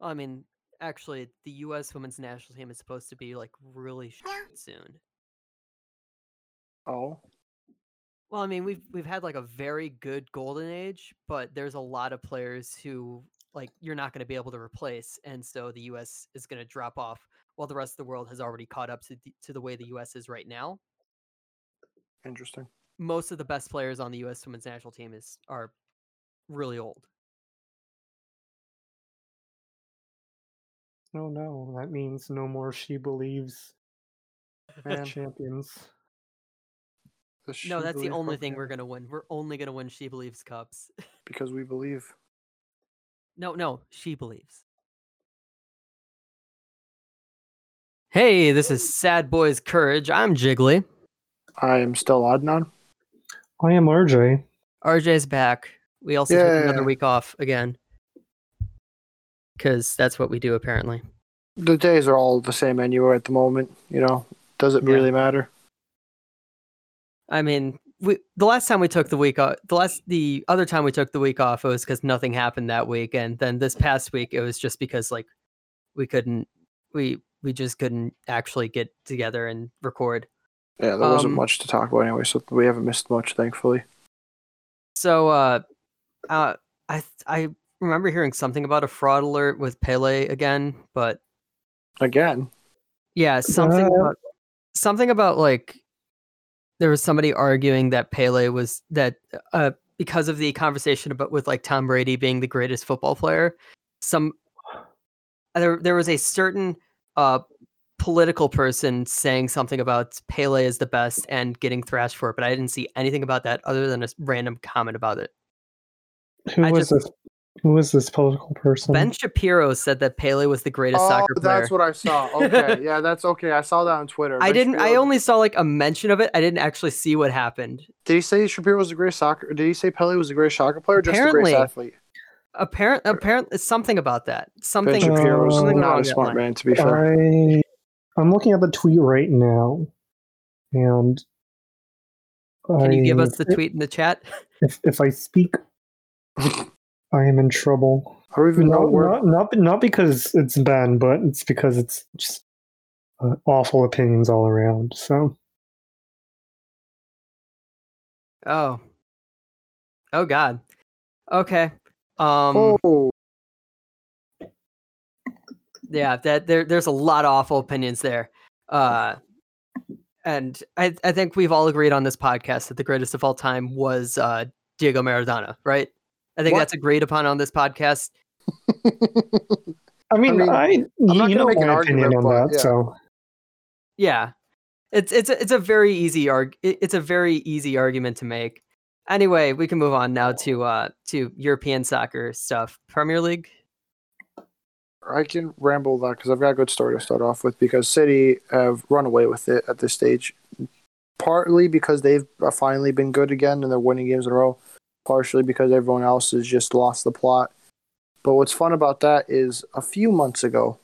I mean, actually, the U.S. women's national team is supposed to be like really soon. Oh, Well, I mean, we've we've had like a very good golden age, but there's a lot of players who like you're not going to be able to replace, and so the U.S. is going to drop off while the rest of the world has already caught up to the, to the way the U.S. is right now. interesting. Most of the best players on the U.S. women's national team is are really old. Oh no, that means no more she believes Man, champions. the No, that's the only thing we're gonna win. We're only gonna win She Believes cups. because we believe. no, no, She Believes. Hey, this is Sad Boys Courage. I'm Jiggly. I am still Adnan. I am RJ. RJ's back. We also took another week off again. Because that's what we do apparently. The days are all the same anywhere at the moment. You know, does it Yeah. really matter? I mean, we the last time we took the week off, the last the other time we took the week off, it was because nothing happened that week, and then this past week it was just because like we couldn't, we we just couldn't actually get together and record. Yeah, there wasn't Um, much to talk about anyway, so we haven't missed much, thankfully. So, uh, uh, I I remember hearing something about a fraud alert with Pele again, but Again, yeah, something Uh, about something about like there was somebody arguing that Pele was that uh because of the conversation about with like Tom Brady being the greatest football player, some there there was a certain uh political person saying something about Pele is the best and getting thrashed for it, but I didn't see anything about that other than a random comment about it. Who I was just- this? Who was this political person? Ben Shapiro said that Pele was the greatest oh, soccer player. that's what I saw. Okay, yeah, that's okay. I saw that on Twitter. I Ben didn't. I only saw like a mention of it. I didn't actually see what happened. Did he say Shapiro was the greatest soccer? Did he say Pele was the greatest soccer player? Or just the Apparently. greatest athlete. Apparent. Apparent. It's something about that. Ben Something. Shapiro's something not a smart man, to be fair. I I'm looking at the tweet right now, and Can you give us the tweet in the chat? If if I speak, I am in trouble. I don't even know Not, where. not not not because it's Ben, but it's because it's just uh, awful opinions all around. So Oh. Oh God. Okay. Um. oh, Yeah. That there. There's a lot of awful opinions there. Uh. And I, I think we've all agreed on this podcast that the greatest of all time was uh, Diego Maradona, right? I think What? that's agreed upon on this podcast. I mean, mean, I, not you know make an opinion argument, on but that. yeah. So Yeah, it's it's a, it's a very easy arg it's a very easy argument to make. Anyway, we can move on now to uh to European soccer stuff. Premier League. I can ramble that because I've got a good story to start off with. Because City have run away with it at this stage, partly because they've uh, finally been good again and they're winning games in a row. Partially because everyone else has just lost the plot. But what's fun about that is a few months ago,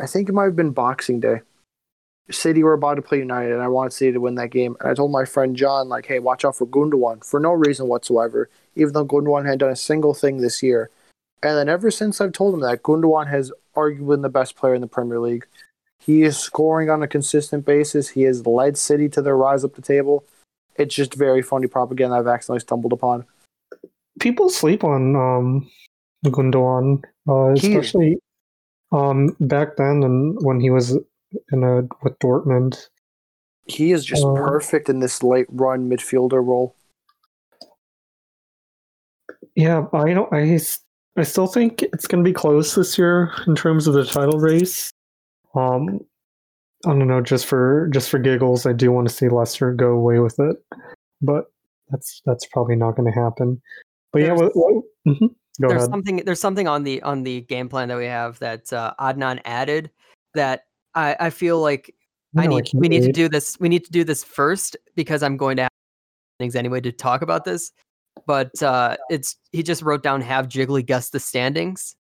I think it might have been Boxing Day. City were about to play United, and I wanted City to win that game. And I told my friend John, like, "Hey, watch out for Gundogan for no reason whatsoever, even though Gundogan had done a single thing this year." And then ever since I've told him that, Gundogan has arguably been the best player in the Premier League. He is scoring on a consistent basis. He has led City to their rise up the table. It's just very funny propaganda I've accidentally stumbled upon. People sleep on um, Gundogan, uh, especially um, back then and when he was in a with Dortmund. He is just Uh, perfect in this late run midfielder role. Yeah, I don't. I I still think it's going to be close this year in terms of the title race. Um, I don't know, just for just for giggles, I do want to see Leicester go away with it, but that's that's probably not going to happen. But yeah, There's- what, what, mhm, there's ahead. something there's something on the on the game plan that we have that uh, Adnan added that I I feel like I know, need can't we need to do this we need to do this first because I'm going to have things anyway to talk about this. But uh it's he just wrote down have Jiggly guess the standings.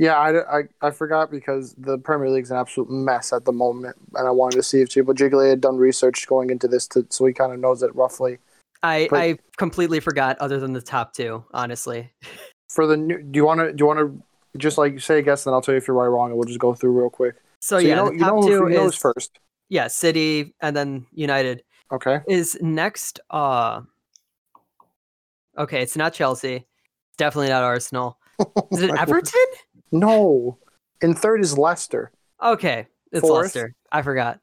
Yeah, I, I, I forgot because the Premier League's an absolute mess at the moment, and I wanted to see if Jig- Jiggly had done research going into this, to, so he kind of knows it roughly. I But- I completely forgot other than the top two, honestly. For the new, do you want to do you want to Just like say a guess, and then I'll tell you if you're right or wrong, and we'll just go through real quick. So, So you yeah, know, you top know two who knows is first. yeah, City and then United. Okay. Is next uh Okay, it's not Chelsea. Definitely not Arsenal. Is it Everton? No. And third is Leicester. Okay, it's Fourth? Leicester. I forgot.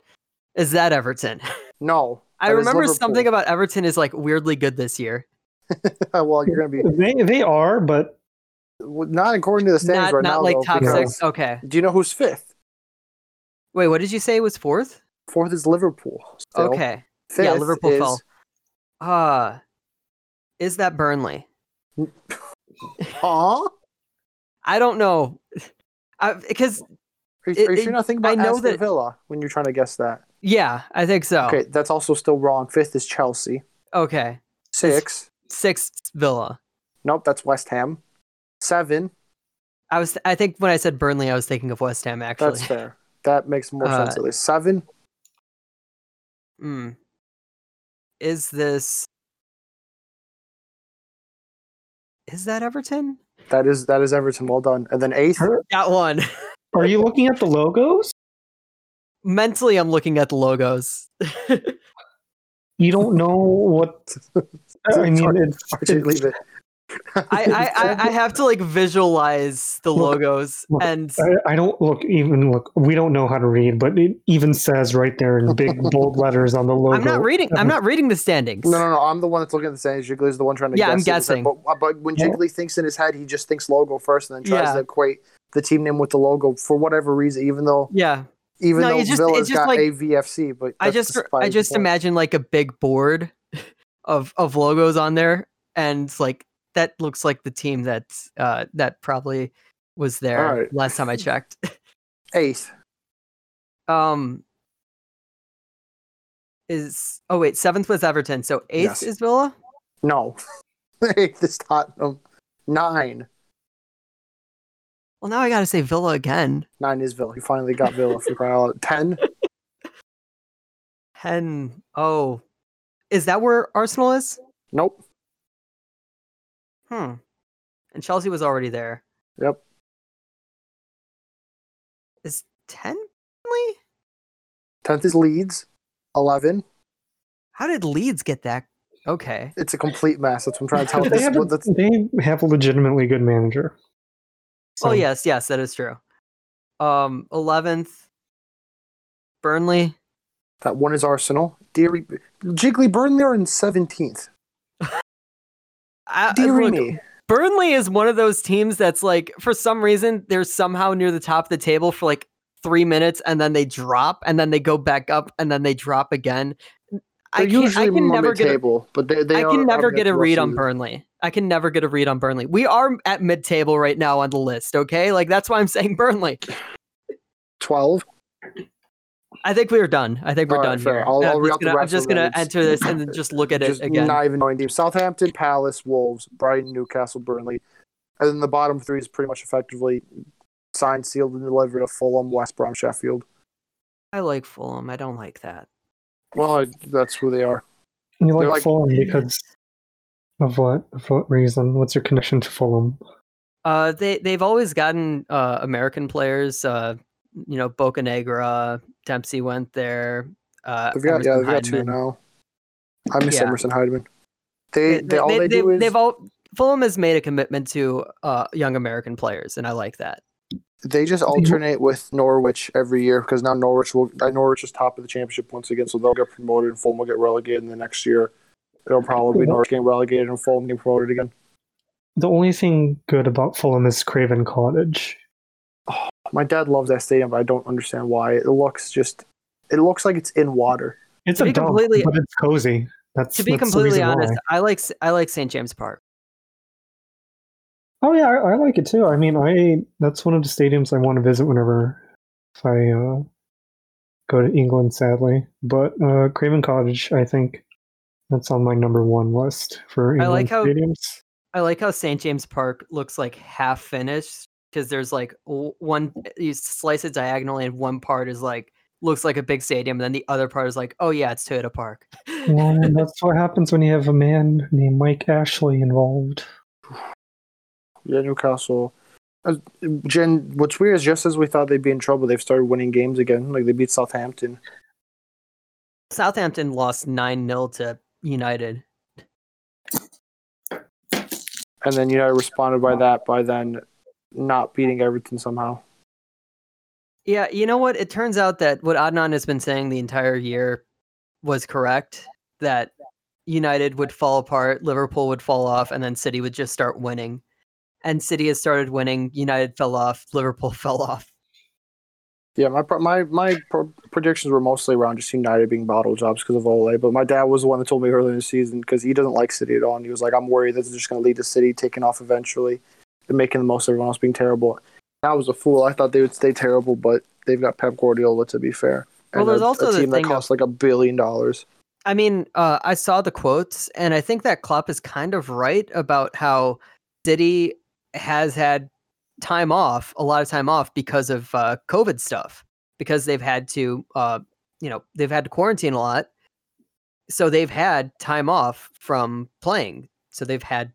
Is that Everton? No. I remember something about Everton is like weirdly good this year. well, you're gonna be They they are, but not according to the standings Not right not now. like though, top because- six. Okay. Do you know who's fifth? Wait, what did you say was fourth? Fourth is Liverpool. still. Okay. Fifth yeah, Liverpool is, fell. Uh is that Burnley? Huh? I don't know. Because Are you, are you it- sure not thinking I about know Aston that- Villa when you're trying to guess that? Yeah, I think so. Okay, that's also still wrong. Fifth is Chelsea. Okay. Six. Sixth Villa. Nope, that's West Ham. Seven. I was I think when I said Burnley, I was thinking of West Ham actually. That's fair. That makes more Uh, sense at least. Seven. Hmm. Is this Is that Everton? That is that is Everton. Well done. And then eighth. are, That one. are you looking at the logos? Mentally I'm looking at the logos. You don't know what. I mean, Sorry. it's, Archie, it's leave it. I, I, I, I have to like visualize the Look, logos look, and I, I don't look even look. We don't know how to read, but it even says right there in big bold letters on the logo. I'm not reading I'm not reading the standings. No, no, no. I'm the one that's looking at the standings. Jiggly's the one trying to Yeah, I'm guessing. But, uh, but when Yeah. Jiggly thinks in his head, he just thinks logo first and then tries Yeah. to equate the team name with the logo for whatever reason, even though Yeah. Even No, though just- Villa's it's just got like- a VFC. But I just I just point. imagine like a big board of of logos on there and like that looks like the team that uh that probably was there Alright. last time I checked. eighth. um is oh wait, seventh was Everton, so eighth Yes. is Villa? No, eighth is Tottenham. Nine. Well now I gotta say Villa again. Nine is Villa. You finally got Villa for crying out loud. Ten. Ten oh. Is that where Arsenal is? Nope. Hmm. And Chelsea was already there. Yep. Is ten Burnley? Tenth is Leeds. Eleven. How did Leeds get that? Okay. It's a complete mess. That's what I'm trying to tell you. They have, a, they have a legitimately good manager. Oh yes, yes, that is true. Um, eleventh, Burnley. that one is Arsenal. Deary, Jiggly Burnley are in seventeenth. Deary look, me. Burnley is one of those teams that's like, for some reason, they're somehow near the top of the table for like three minutes, and then they drop, and then they go back up, and then they drop again. I They're can, usually I can never get. A, but they, they I are can never up get a read on. Burnley. I can never get a read on Burnley. We are at mid-table right now on the list. Okay, like that's why I'm saying Burnley. Twelve. I think we're done. I think we're All right, done fair. here. I'll- I'm I'll just gonna, I'm just gonna enter this and then just look at it again. not even knowing teams. Southampton, Palace, Wolves, Brighton, Newcastle, Burnley, and then the bottom three is pretty much effectively signed, sealed, and delivered to Fulham, West Brom, Sheffield. I like Fulham. I don't like that. Well, I, that's who they are. You like, like- Fulham because of what? Of what reason? What's your connection to Fulham? Uh, they they've always gotten uh American players. Uh, you know, Bocanegra, Dempsey went there. Uh, They've got, yeah, they've got two now. I miss Yeah. Emerson Hyndman. They, They, they, all they, do have is they've all Fulham has made a commitment to uh young American players, and I like that. They just alternate with Norwich every year because now Norwich will uh, Norwich is top of the championship once again, so they'll get promoted and Fulham will get relegated. And the next year, it'll probably be Norwich getting relegated and Fulham getting promoted again. The only thing good about Fulham is Craven Cottage. My dad loves that stadium, but I don't understand why. It looks just, it looks like it's in water. It's To a dump, completely- but it's cozy. That's To be that's completely honest, why. I like I like St James Park. Oh yeah, I, I like it too. I mean, I that's one of the stadiums I want to visit whenever if I uh, go to England. Sadly, but uh, Craven Cottage, I think that's on my number one list for I like how- stadiums. I like how St James Park looks like half finished because there's like one you slice it diagonally and one part is like looks like a big stadium and then the other part is like oh yeah it's Toyota Park. Well, that's what happens when you have a man named Mike Ashley involved. Yeah, Newcastle. Jen, what's weird is just as we thought they'd be in trouble, they've started winning games again. Like they beat Southampton. Southampton lost 9 0 to United. And then United responded by that by then not beating Everton somehow. Yeah, you know what? It turns out that what Adnan has been saying the entire year was correct. That United would fall apart, Liverpool would fall off, and then City would just start winning. And City has started winning. United fell off. Liverpool fell off. Yeah, my my my pro- predictions were mostly around just United being bottle jobs because of Ole. But my dad was the one that told me earlier in the season because he doesn't like City at all, and he was like, "I'm worried this is just going to lead to City taking off eventually and making the most of everyone else being terrible." I was a fool. I thought they would stay terrible, but they've got Pep Guardiola to be fair. Well, And there's a, also a the team that thing of- costs like a billion dollars. I mean, uh, I saw the quotes, and I think that Klopp is kind of right about how City has had time off, a lot of time off because of uh, COVID stuff, because they've had to, uh, you know, they've had to quarantine a lot, so they've had time off from playing. So they've had,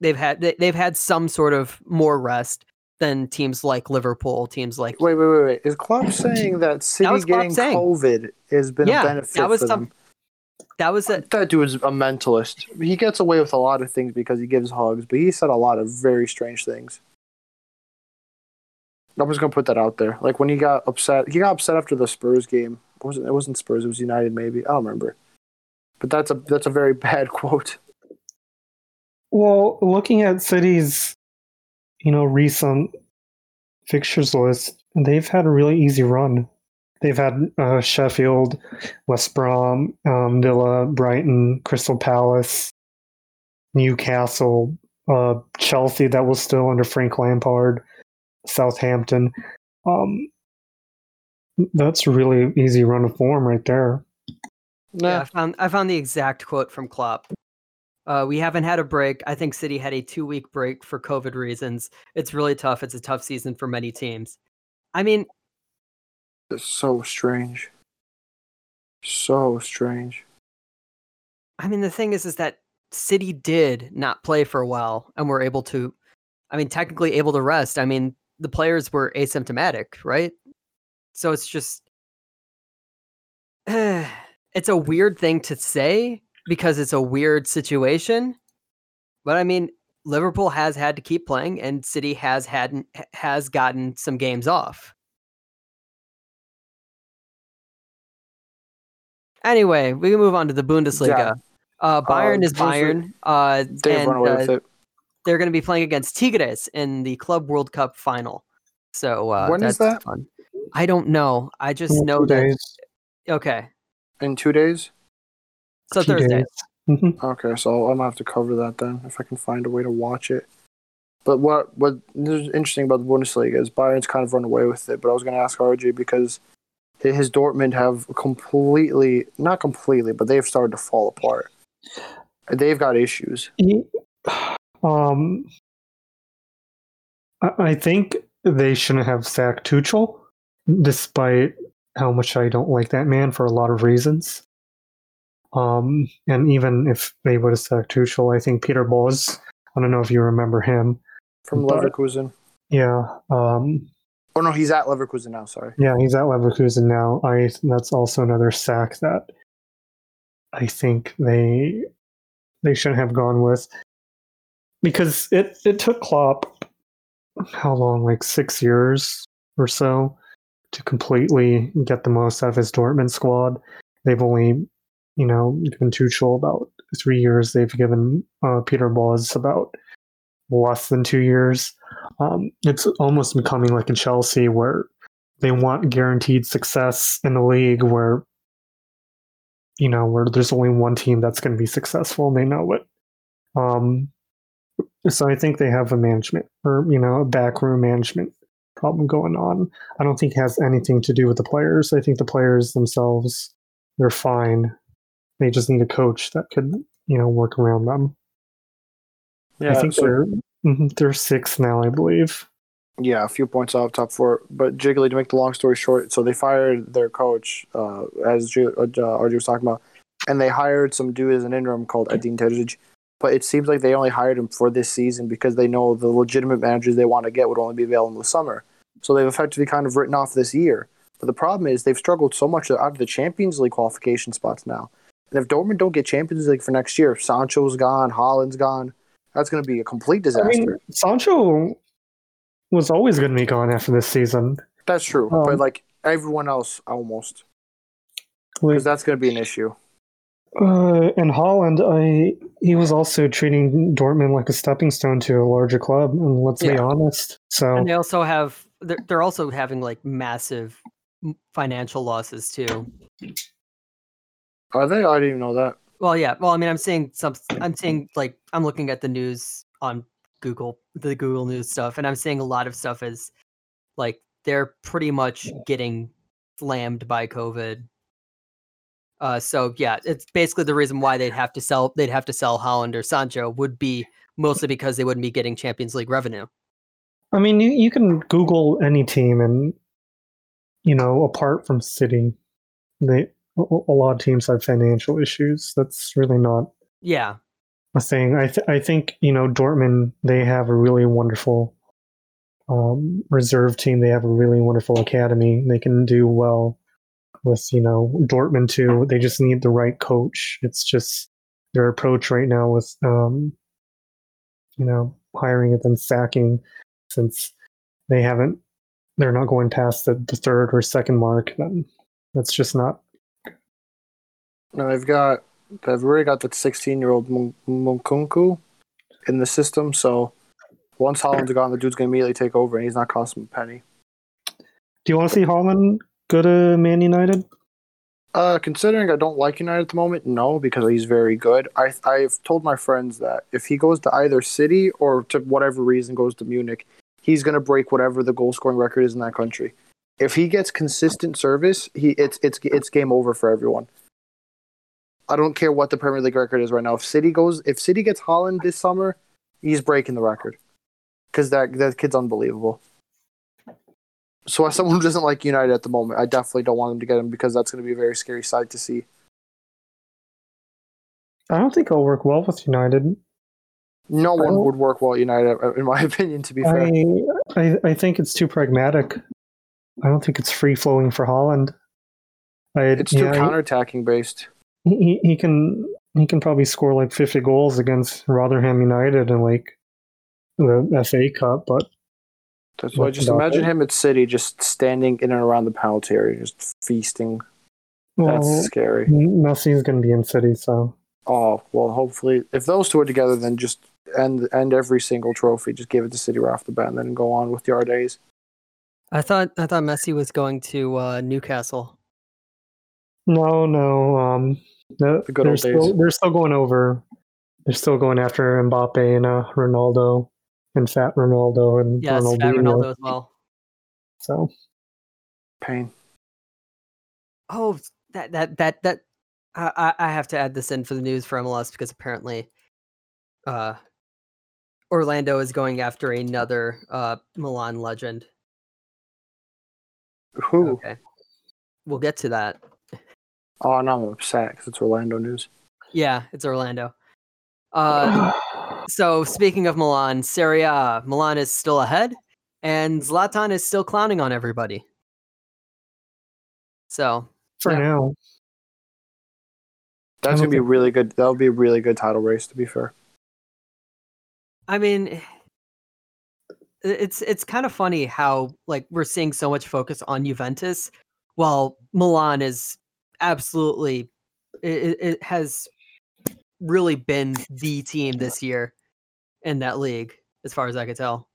they've had, they- they've had some sort of more rest than teams like Liverpool, teams like Wait, wait, wait, wait. Is Klopp saying that City Klopp getting saying. COVID has been Yeah, a benefit that was for some- them? That was a That dude is a mentalist. He gets away with a lot of things because he gives hugs, but he said a lot of very strange things. I'm just gonna put that out there. Like when he got upset, he got upset after the Spurs game. It wasn't it wasn't Spurs? It was United, maybe. I don't remember. But that's a that's a very bad quote. Well, looking at City's, you know, recent fixtures list, they've had a really easy run. They've had uh, Sheffield, West Brom, um, Villa, Brighton, Crystal Palace, Newcastle, uh, Chelsea. That was still under Frank Lampard, Southampton. Um, that's a really easy run of form right there. Yeah, I found I found the exact quote from Klopp. Uh, we haven't had a break. I think City had a two week break for COVID reasons. It's really tough. It's a tough season for many teams. I mean, it's so strange. So strange. I mean the thing is, is that City did not play for a while and were able to, I mean, technically able to rest. I mean, the players were asymptomatic, right? So it's just, it's a weird thing to say because it's a weird situation. But I mean, Liverpool has had to keep playing, and City has had has gotten some games off. Anyway, we can move on to the Bundesliga. Yeah. Uh, Bayern is Bundesliga- Bayern, uh, They've and run away uh, with it. they're going to be playing against Tigres in the Club World Cup final. So uh, When is that's that? fun. I don't know. I just Two know that. days. Okay, In two days? so Two Thursday. days. Mhm. Okay, so I'm gonna have to cover that then if I can find a way to watch it. But what what is interesting about the Bundesliga is Bayern's kind of run away with it. But I was gonna ask RJ because his Dortmund have completely not completely, but they've started to fall apart. They've got issues. Um, I think they shouldn't have sacked Tuchel, despite how much I don't like that man for a lot of reasons. Um, and even if they would have sacked Tuchel, I think Peter Bosz. I don't know if you remember him. From But- Leverkusen. Yeah. Um, Oh no, he's at Leverkusen now. Sorry. yeah, he's at Leverkusen now. I that's also another sack that I think they they shouldn't have gone with because it it took Klopp how long like six years or so to completely get the most out of his Dortmund squad. They've only you know given Tuchel about three years. They've given uh, Peter Bosz about less than two years. Um, it's almost becoming like in Chelsea where they want guaranteed success in the league where you know where there's only one team that's going to be successful and they know it. Um so i think they have a management or you know a backroom management problem going on. I don't think it has anything to do with the players. I think the players themselves they're fine. They just need a coach that could you know work around them. Yeah, i think so- they're they're six now i believe Yeah, a few points off top four. But Jiggly, to make the long story short, so they fired their coach, uh, as J- uh, RJ was talking about, and they hired some dude as an interim called Edin Terzic. but it seems like they only hired him for this season because they know the legitimate managers they want to get would only be available in the summer. So they've effectively kind of written off this year. But the problem is they've struggled so much out of the Champions League qualification spots now. And if Dortmund don't get Champions League for next year, Sancho's gone, Haaland's gone, that's going to be a complete disaster. I mean, Sancho was always going to be gone after this season. that's true, um, but like everyone else, almost Like, because that's going to be an issue. uh, and Haaland, I he was also treating Dortmund like a stepping stone to a larger club. And let's be honest. So And they also have they're, they're also having like massive financial losses too. Are they? I didn't even know that. Well, yeah. Well, I mean, I'm seeing some. I'm seeing like I'm looking at the news on Google, the Google News stuff, and I'm seeing a lot of stuff is like they're pretty much getting slammed by COVID. Uh, so yeah, it's basically the reason why they'd have to sell. They'd have to sell Haaland or Sancho would be mostly because they wouldn't be getting Champions League revenue. I mean, you, you can Google any team, and you know, apart from City, they a, lot of teams have financial issues. That's really not Yeah, a thing. I th- I think you know Dortmund. They have a really wonderful um, reserve team. They have a really wonderful academy. They can do well with you know Dortmund too. They just need the right coach. It's just their approach right now with um, you know hiring and then sacking since they haven't they're not going past the, the third or second mark then that's just not No, they've got they've already got that 16 year old Moukoko in the system. So once Haaland's gone, the dude's gonna immediately take over, and he's not costing a penny. do you want to see Haaland go to Man United Uh, considering I don't like United at the moment, no, because he's very good. I I've told my friends that if he goes to either City or to whatever reason goes to Munich, he's gonna break whatever the goal scoring record is in that country. If he gets consistent service, he it's it's it's game over for everyone. I don't care what the Premier League record is right now. If City goes, if City gets Haaland this summer, he's breaking the record because that that kid's unbelievable. So as someone who doesn't like United at the moment, I definitely don't want them to get him because that's going to be a very scary sight to see. I don't think it'll work well with United. No one would work well at United, uh, in my opinion. To be fair, I, I I think it's too pragmatic. I don't think it's free flowing for Haaland. I, it's too yeah, counterattacking based. He, he can he can probably score like 50 goals against Rotherham United in like the FA Cup, but That's why. Just imagine it. him at City, just standing in and around the penalty area, just feasting. well, That's scary. Messi's going to be in City, so Oh well, hopefully, if those two are together, then just end end every single trophy. Just give it to City right off the bat, and then go on with your days. I thought I thought Messi was going to uh, Newcastle. no, no. Um, the, The good they're old still days. they're still going over. They're still going after Mbappe and uh, Ronaldo and Fat Ronaldo and Yes, Fat Ronaldinho. Ronaldo as well. So Pain. Oh, that that that that I I I have to add this in for the news for MLS because apparently, uh, Orlando is going after another uh Milan legend. Who? Okay, we'll get to that. Oh, no, I'm upset because it's Orlando news. Yeah, it's Orlando. Uh, so speaking of Milan, Serie A, Milan is still ahead, and Zlatan is still clowning on everybody. So for Yeah. now, That's I gonna be really good. That'll be a really good title race. To be fair, I mean, it's it's kind of funny how like we're seeing so much focus on Juventus, while Milan is absolutely it, it has really been the team this year in that league, as far as I could tell.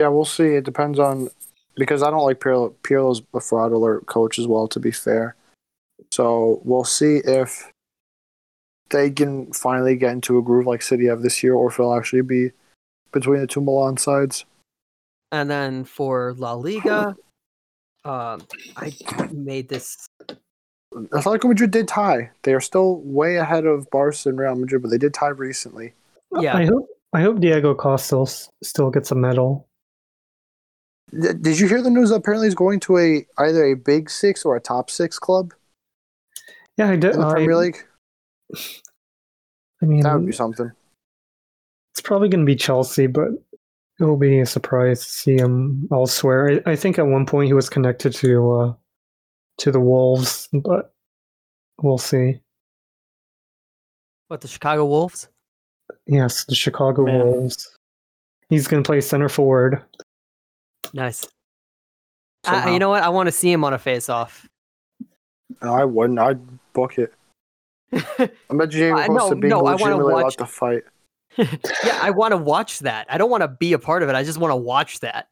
yeah, we'll see. It depends on because I don't like Pirlo. Pirlo's a fraud alert coach as well. To be fair, so we'll see if they can finally get into a groove like City have this year, or if it'll actually be between the two Milan sides. And then for La Liga, um, I made this. Atletico Madrid did tie. They are still way ahead of Barca and Real Madrid, but they did tie recently. Yeah. I hope I hope Diego Costa still gets a medal. Did you hear the news? Apparently, he's going to a either a Big Six or a Top Six club Yeah, I did. in the I, Premier League. I mean, That would be something. it's probably going to be Chelsea, but it will be a surprise to see him elsewhere. I, I think at one point he was connected to uh, to the Wolves, but we'll see. What the Chicago Wolves? Yes, the Chicago Man. Wolves. He's going to play center forward. Nice. I, you know what? I want to see him on a face-off. I wouldn't. I'd book it. Imagine Diego Uh, Costa no, being no, I wanna legitimately allowed watch- to fight. Yeah, I want to watch that. I don't want to be a part of it. I just want to watch that.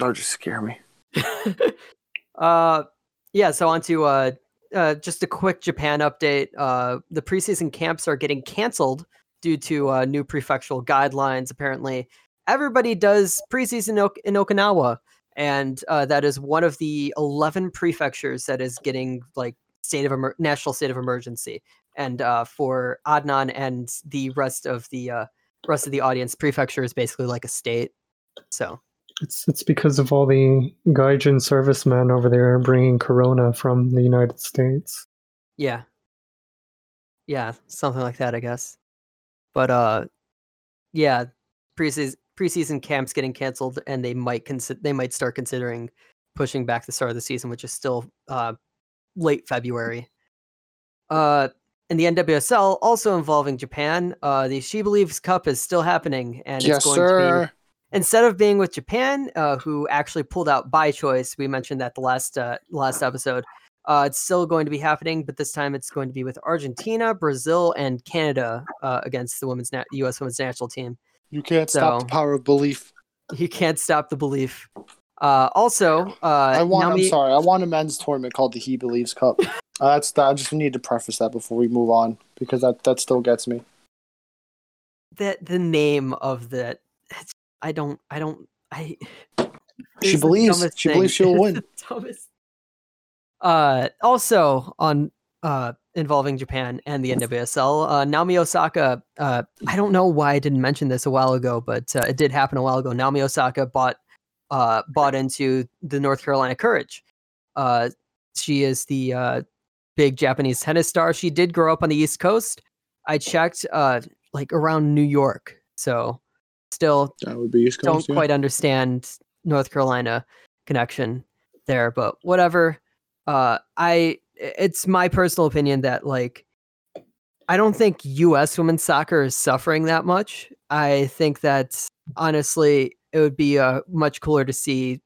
Would just scare me. uh, yeah. So on to uh, uh, just a quick Japan update. Uh, the preseason camps are getting canceled due to uh, new prefectural guidelines. Apparently, everybody does preseason in Okinawa, and uh, that is one of the eleven prefectures that is getting like state of emer- national state of emergency. And uh, for Adnan and the rest of the uh, rest of the audience, prefecture is basically like a state. So It's it's because of all the Gaijin servicemen over there bringing Corona from the United States. Yeah. Yeah, something like that, I guess. But uh yeah, preseason preseason camps getting canceled and they might consider they might start considering pushing back the start of the season, which is still uh late February. Uh in the NWSL, also involving Japan, uh the She Believes Cup is still happening and yes, it's going to sir. be instead of being with Japan, uh, who actually pulled out by choice, we mentioned that the last uh, last episode. Uh, it's still going to be happening, but this time it's going to be with Argentina, Brazil, and Canada uh, against the women's na- U.S. women's national team. You can't stop the power of belief. You can't stop the belief. Uh, also, uh, I want. I'm sorry. I want a men's tournament called the He Believes Cup. Uh, that's that. I just need to preface that before we move on because that that still gets me. that the name of the it's- I don't I don't I She believes. She thing. believes she'll win. dumbest. Uh also on uh involving Japan and the NWSL, uh Naomi Osaka uh I don't know why I didn't mention this a while ago, but uh, it did happen a while ago. Naomi Osaka bought uh bought into the North Carolina Courage. Uh she is the uh big Japanese tennis star. She did grow up on the East Coast. I checked uh like around New York. So still That would be East don't yeah. quite understand North Carolina connection there, but whatever. Uh, I it's my personal opinion that like I don't think U.S. women's soccer is suffering that much. I think that honestly, it would be uh, much cooler to see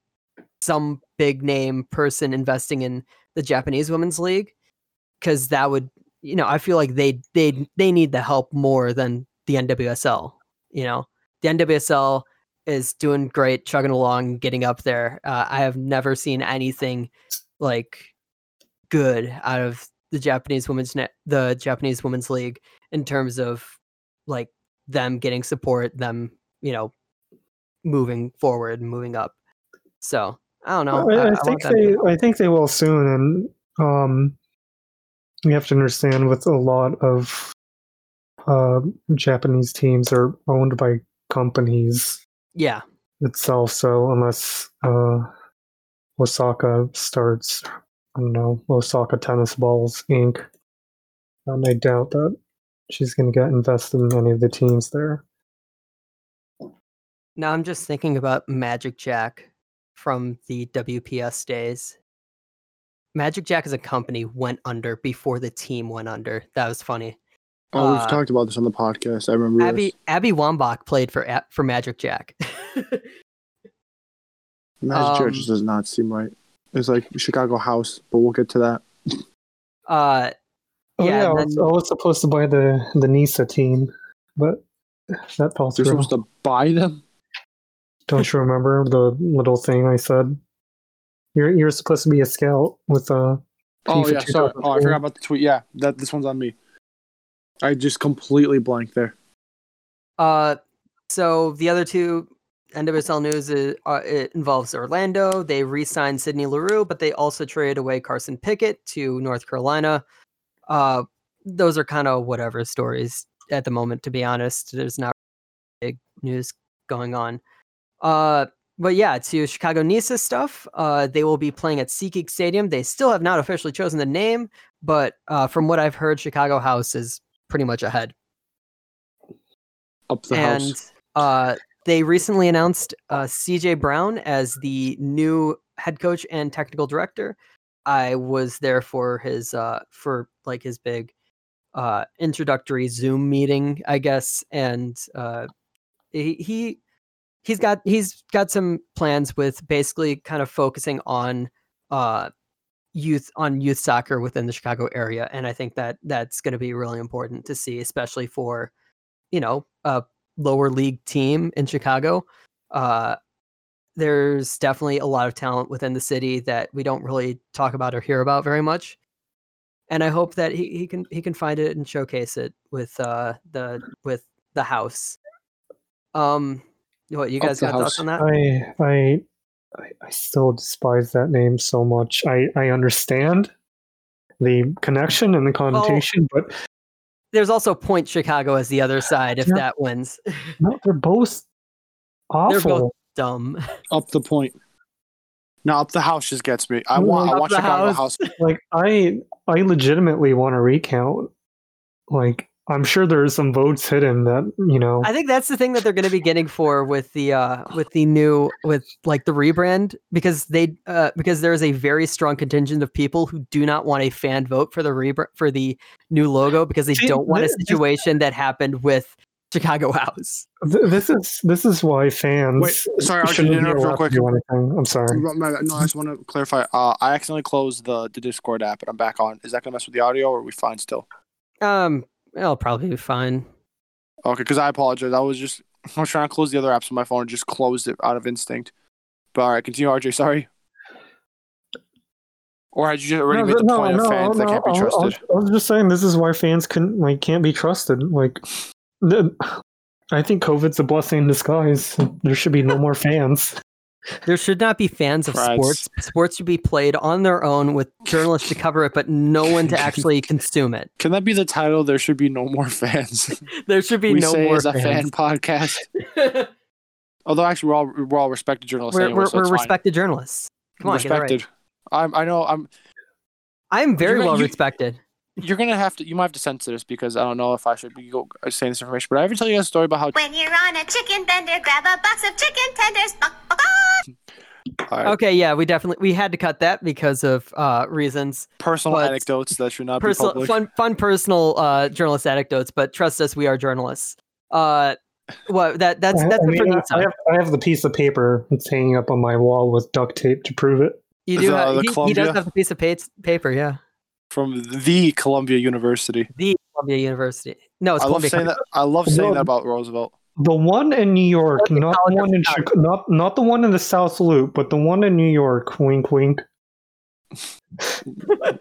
some big name person investing in the Japanese women's league because that would you know I feel like they they they need the help more than the NWSL. You know, the NWSL is doing great, chugging along, getting up there. Uh, I have never seen anything like good out of the Japanese women's net, the Japanese women's league in terms of like them getting support, them you know moving forward, moving up. So I don't know. I, I, want think they I think they will soon, and um, you have to understand with a lot of uh, Japanese teams are owned by companies yeah, itself. So unless uh, Osaka starts, I don't know, Osaka Tennis Balls Inc. Um, I doubt that she's going to get invested in any of the teams there. Now I'm just thinking about Magic Jack from the WPS days. Magic Jack as a company went under before the team went under. That was funny. Oh, we've uh, talked about this on the podcast. I remember Abby this. Abby Wambach played for for Magic Jack. Magic Jack just does not seem right. It's like Chicago House, but we'll get to that. uh, Oh Yeah, yeah, I, was, I was supposed to buy the the Nisa team, but that fell You're through. supposed to buy them. Don't you remember the little thing I said? You're you're supposed to be a scout with a. Oh yeah, sorry. Oh, I forgot about the tweet. Yeah, that this one's on me. I just completely blanked there. uh, so the other two NWSL news is, uh, it involves Orlando. They re-signed Sydney Leroux, but they also traded away Carson Pickett to North Carolina. Uh, those are kind of whatever stories at the moment, to be honest. There's not big news going on. Uh, but yeah, to Chicago Nisa stuff, uh, they will be playing at SeatGeek Stadium. They still have not officially chosen the name, but uh, from what I've heard, Chicago House is pretty much ahead. Up the and house. uh, they recently announced uh, CJ Brown as the new head coach and technical director. I was there for his uh, for like his big uh, introductory Zoom meeting, I guess, and uh, he, he he's got he's got some plans with basically kind of focusing on uh, youth on youth soccer within the Chicago area, and I think that that's going to be really important to see, especially for you know a lower league team in Chicago. Uh, there's definitely a lot of talent within the city that we don't really talk about or hear about very much. And I hope that he, he can he can find it and showcase it with uh the with the house. Um what you guys the got thoughts on that? I, I I I still despise that name so much. I I understand the connection and the connotation, but There's also Point Chicago as the other side if that wins. no, they're both awful. They're both dumb. Up the point. No, up the house just gets me. I want. I Up want the Chicago house. house. like I I legitimately want to recount. Like I'm sure there's some votes hidden that you know. I think that's the thing that they're going to be getting for with the uh with the new with like the rebrand because they uh because there is a very strong contingent of people who do not want a fan vote for the rebrand for the new logo because they See, don't want a thi- this- situation that happened with Chicago House. Th- this is this is why fans. Wait, sorry, Archie, shouldn't interrupt real quick. do anything. I'm sorry. No, I just want to clarify. Uh, I accidentally closed the, the Discord app, and I'm back on. Is that gonna mess with the audio, or are we fine still? Um, it'll probably be fine. Okay, because I apologize. I was just I was trying to close the other apps on my phone and just closed it out of instinct. But all right, continue, RJ. Sorry. Or had you just already No, made the no, point of no, fans that can't be I- I was- trusted? I was just saying this is why fans can like can't be trusted. Like, the, I think COVID's a blessing in disguise. There should be no more fans. There should not be fans of sports. Sports should be played on their own with journalists to cover it, but no one to actually consume it. Can that be the title? There should be no more fans. There should be we no say more as a fan podcast. Although actually, we're all we're all respected journalists. we're anyway, we're, so we're respected journalists. Come on, get it right. I'm, I know. I'm. I'm very well you- respected. You're gonna have to. You might have to censor this because I don't know if I should be go, saying this information. But I ever tell you guys a story about how When you're on a chicken bender, grab a box of chicken tenders. Right, Okay, yeah, we definitely we had to cut that because of uh reasons. personal anecdotes that should not be Personal public. fun fun personal uh journalist anecdotes, but trust us, we are journalists. Uh what that that's that's I, mean, I, have, I have the piece of paper that's hanging up on my wall with duct tape to prove it. You do that have, the he, he does have a piece of pa- paper, yeah. From the Columbia University. The Columbia University. No, it's I love saying that. I love saying that about Roosevelt. The one in New York, Columbia not the College of one in Chicago. Chicago, not not the one in the South Loop, but the one in New York. Wink, wink. I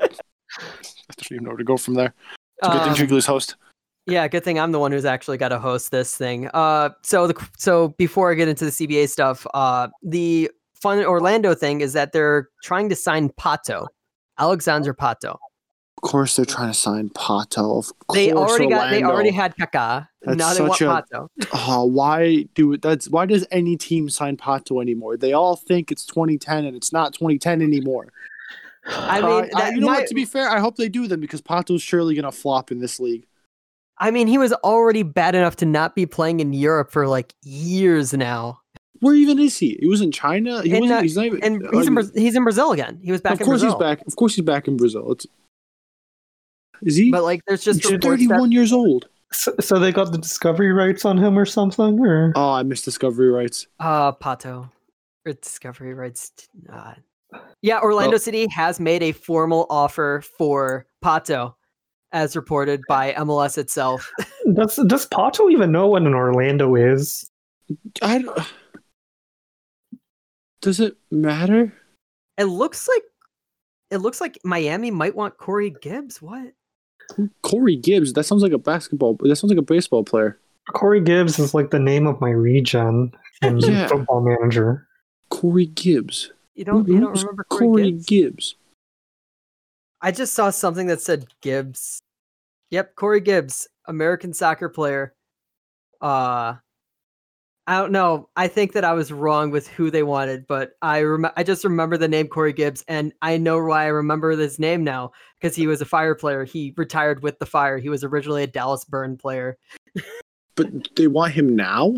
don't even know where to go from there. It's a good Um, thing Jiggly's host. Yeah, good thing I'm the one who's actually got to host this thing. Uh, so the so before I get into the CBA stuff, uh, the fun Orlando thing is that they're trying to sign Pato, Alexander Pato. Of course, they're trying to sign Pato. Of course, They already got they already had Kaká. That's now they want a- Pato. Oh, why do that's why does any team sign Pato anymore? They all think it's 2010 and it's not 2010 anymore. I Uh, mean, I- that, you know my- what? To be fair, I hope they do them because Pato's surely gonna flop in this league. I mean, he was already bad enough to not be playing in Europe for like years now, Where even is he? He was in China. He In, wasn't. uh, he's not even. and uh, in Braz- he's in Brazil again. He was back of in course Brazil. he's back. Of course he's back in Brazil. It's, is he? But like, there's just he's reports that 31 years old. So, so they got the discovery rights on him or something, or Oh, I missed discovery rights. Uh, Pato. Or Discovery rights. Uh, yeah, Orlando Well- City has made a formal offer for Pato, as reported by MLS itself. does does Pato even know what an Orlando is? I don't, does it matter? it looks like it looks like Miami might want Corey Gibbs. What? Corey Gibbs. That sounds like a basketball. That sounds like a baseball player. Corey Gibbs is like the name of my region in Yeah. Football Manager. Corey Gibbs. You don't you don't remember Corey, Corey Gibbs? Gibbs? I just saw something that said Gibbs. Yep, Corey Gibbs, American soccer player. Uh I don't know. I think that I was wrong with who they wanted, but I rem- I just remember the name Corey Gibbs, and I know why I remember his name now because he was a Fire player. He retired with the Fire. He was originally a Dallas Burn player. But they want him now.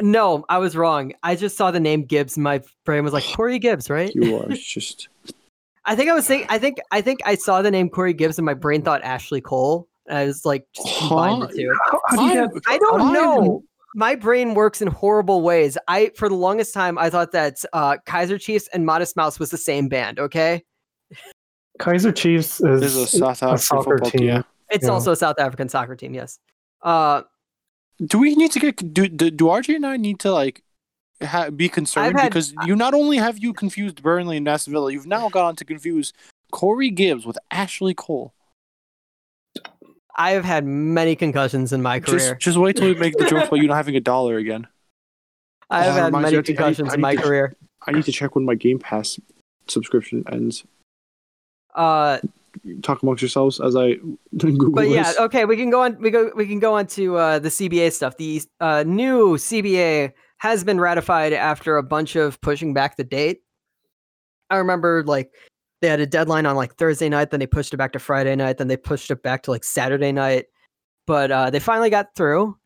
No, I was wrong. I just saw the name Gibbs. And my brain was like Corey Gibbs, right? You are just. I think I was saying. I think I think I saw the name Corey Gibbs, and my brain thought Ashley Cole. And I was like, just combined the two. How, how do you I- get? I don't I- know. My brain works in horrible ways. I for the longest time I thought that uh, Kaiser Chiefs and Modest Mouse was the same band. Okay, Kaiser Chiefs is There's a South African soccer team. team. Yeah. it's Yeah. also a South African soccer team. Yes. Uh, Do we need to get do do, do RJ and I need to like ha- be concerned had- because you not only have you confused Burnley and Aston Villa, you've now gone to confuse Corey Gibbs with Ashley Cole. I have had many concussions in my career. Just just wait till we make the joke about you not having a dollar again. I have Oh, had many I think I concussions I in my to- career. I need to check when my Game Pass subscription ends. Uh, Talk amongst yourselves as I Google but yeah, this. okay, we can go on. We go. We can go on to uh, the CBA stuff. The uh, new CBA has been ratified after a bunch of pushing back the date. I remember like they had a deadline on like Thursday night, then they pushed it back to Friday night, then they pushed it back to like Saturday night. But uh, they finally got through.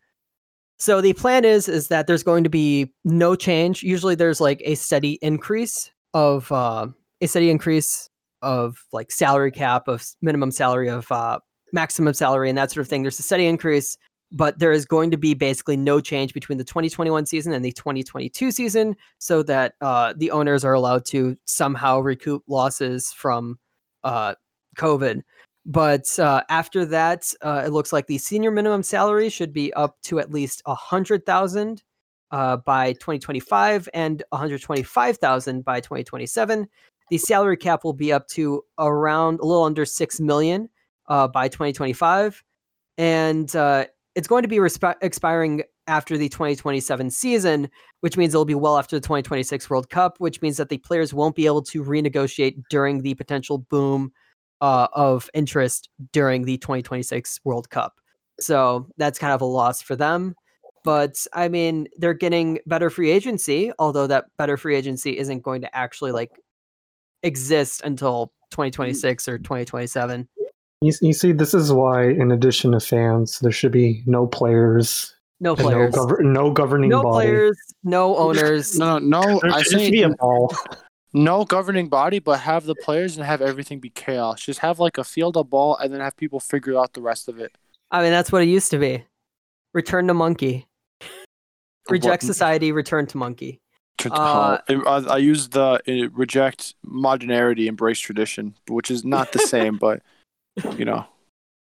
So the plan is is that there's going to be no change. Usually there's like a steady increase of uh, a steady increase of like salary cap of minimum salary of uh, maximum salary and that sort of thing. There's a steady increase, but there is going to be basically no change between the 2021 season and the 2022 season, so that uh, the owners are allowed to somehow recoup losses from uh, COVID. But uh, after that, uh, it looks like the senior minimum salary should be up to at least a hundred thousand uh, by 2025 and 125,000 by 2027. The salary cap will be up to around a little under six million uh, by 2025, and uh, it's going to be resp- expiring after the 2027 season, which means it'll be well after the 2026 World Cup, which means that the players won't be able to renegotiate during the potential boom uh, of interest during the 2026 World Cup. So that's kind of a loss for them. But I mean, they're getting better free agency, although that better free agency isn't going to actually like exist until mm. 2026 or 2027. You, you see, this is why, in addition to fans, there should be no players, No and no, players, no, gover- no governing body. players, no owners. No, no, no. There I should say be a ball. no governing body, but have the players and have everything be chaos. Just have like a field of ball and then have people figure out the rest of it. I mean, that's what it used to be. Return to monkey. Reject What- society. Return to monkey. To- Uh, I, I use the reject modernity, embrace tradition, which is not the same, but you know.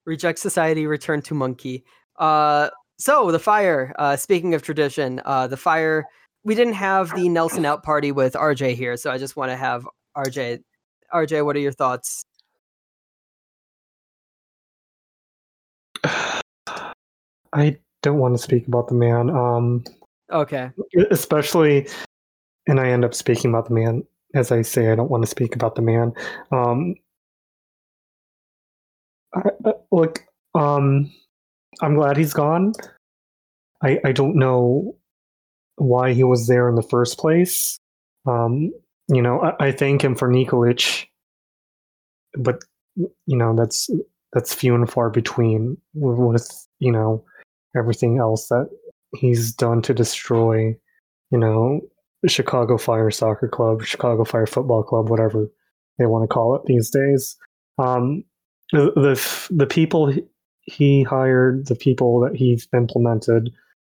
Reject society. Return to monkey. Uh, so the fire. Uh, speaking of tradition, uh, the fire. We didn't have the Nelson out party with RJ here, so I just want to have RJ. RJ, what are your thoughts? I don't want to speak about the man. Um, Okay. especially and i end up speaking about the man. As i say i don't want to speak about the man. Um I, I- look um i'm glad he's gone. I i don't know why he was there in the first place. Um you know i, I thank him for nikolic but you know that's that's few and far between with, with you know everything else that he's done to destroy, you know, Chicago Fire Soccer Club, Chicago Fire Football Club, whatever they want to call it these days. Um, the, the the people he- hired, the people that he's implemented,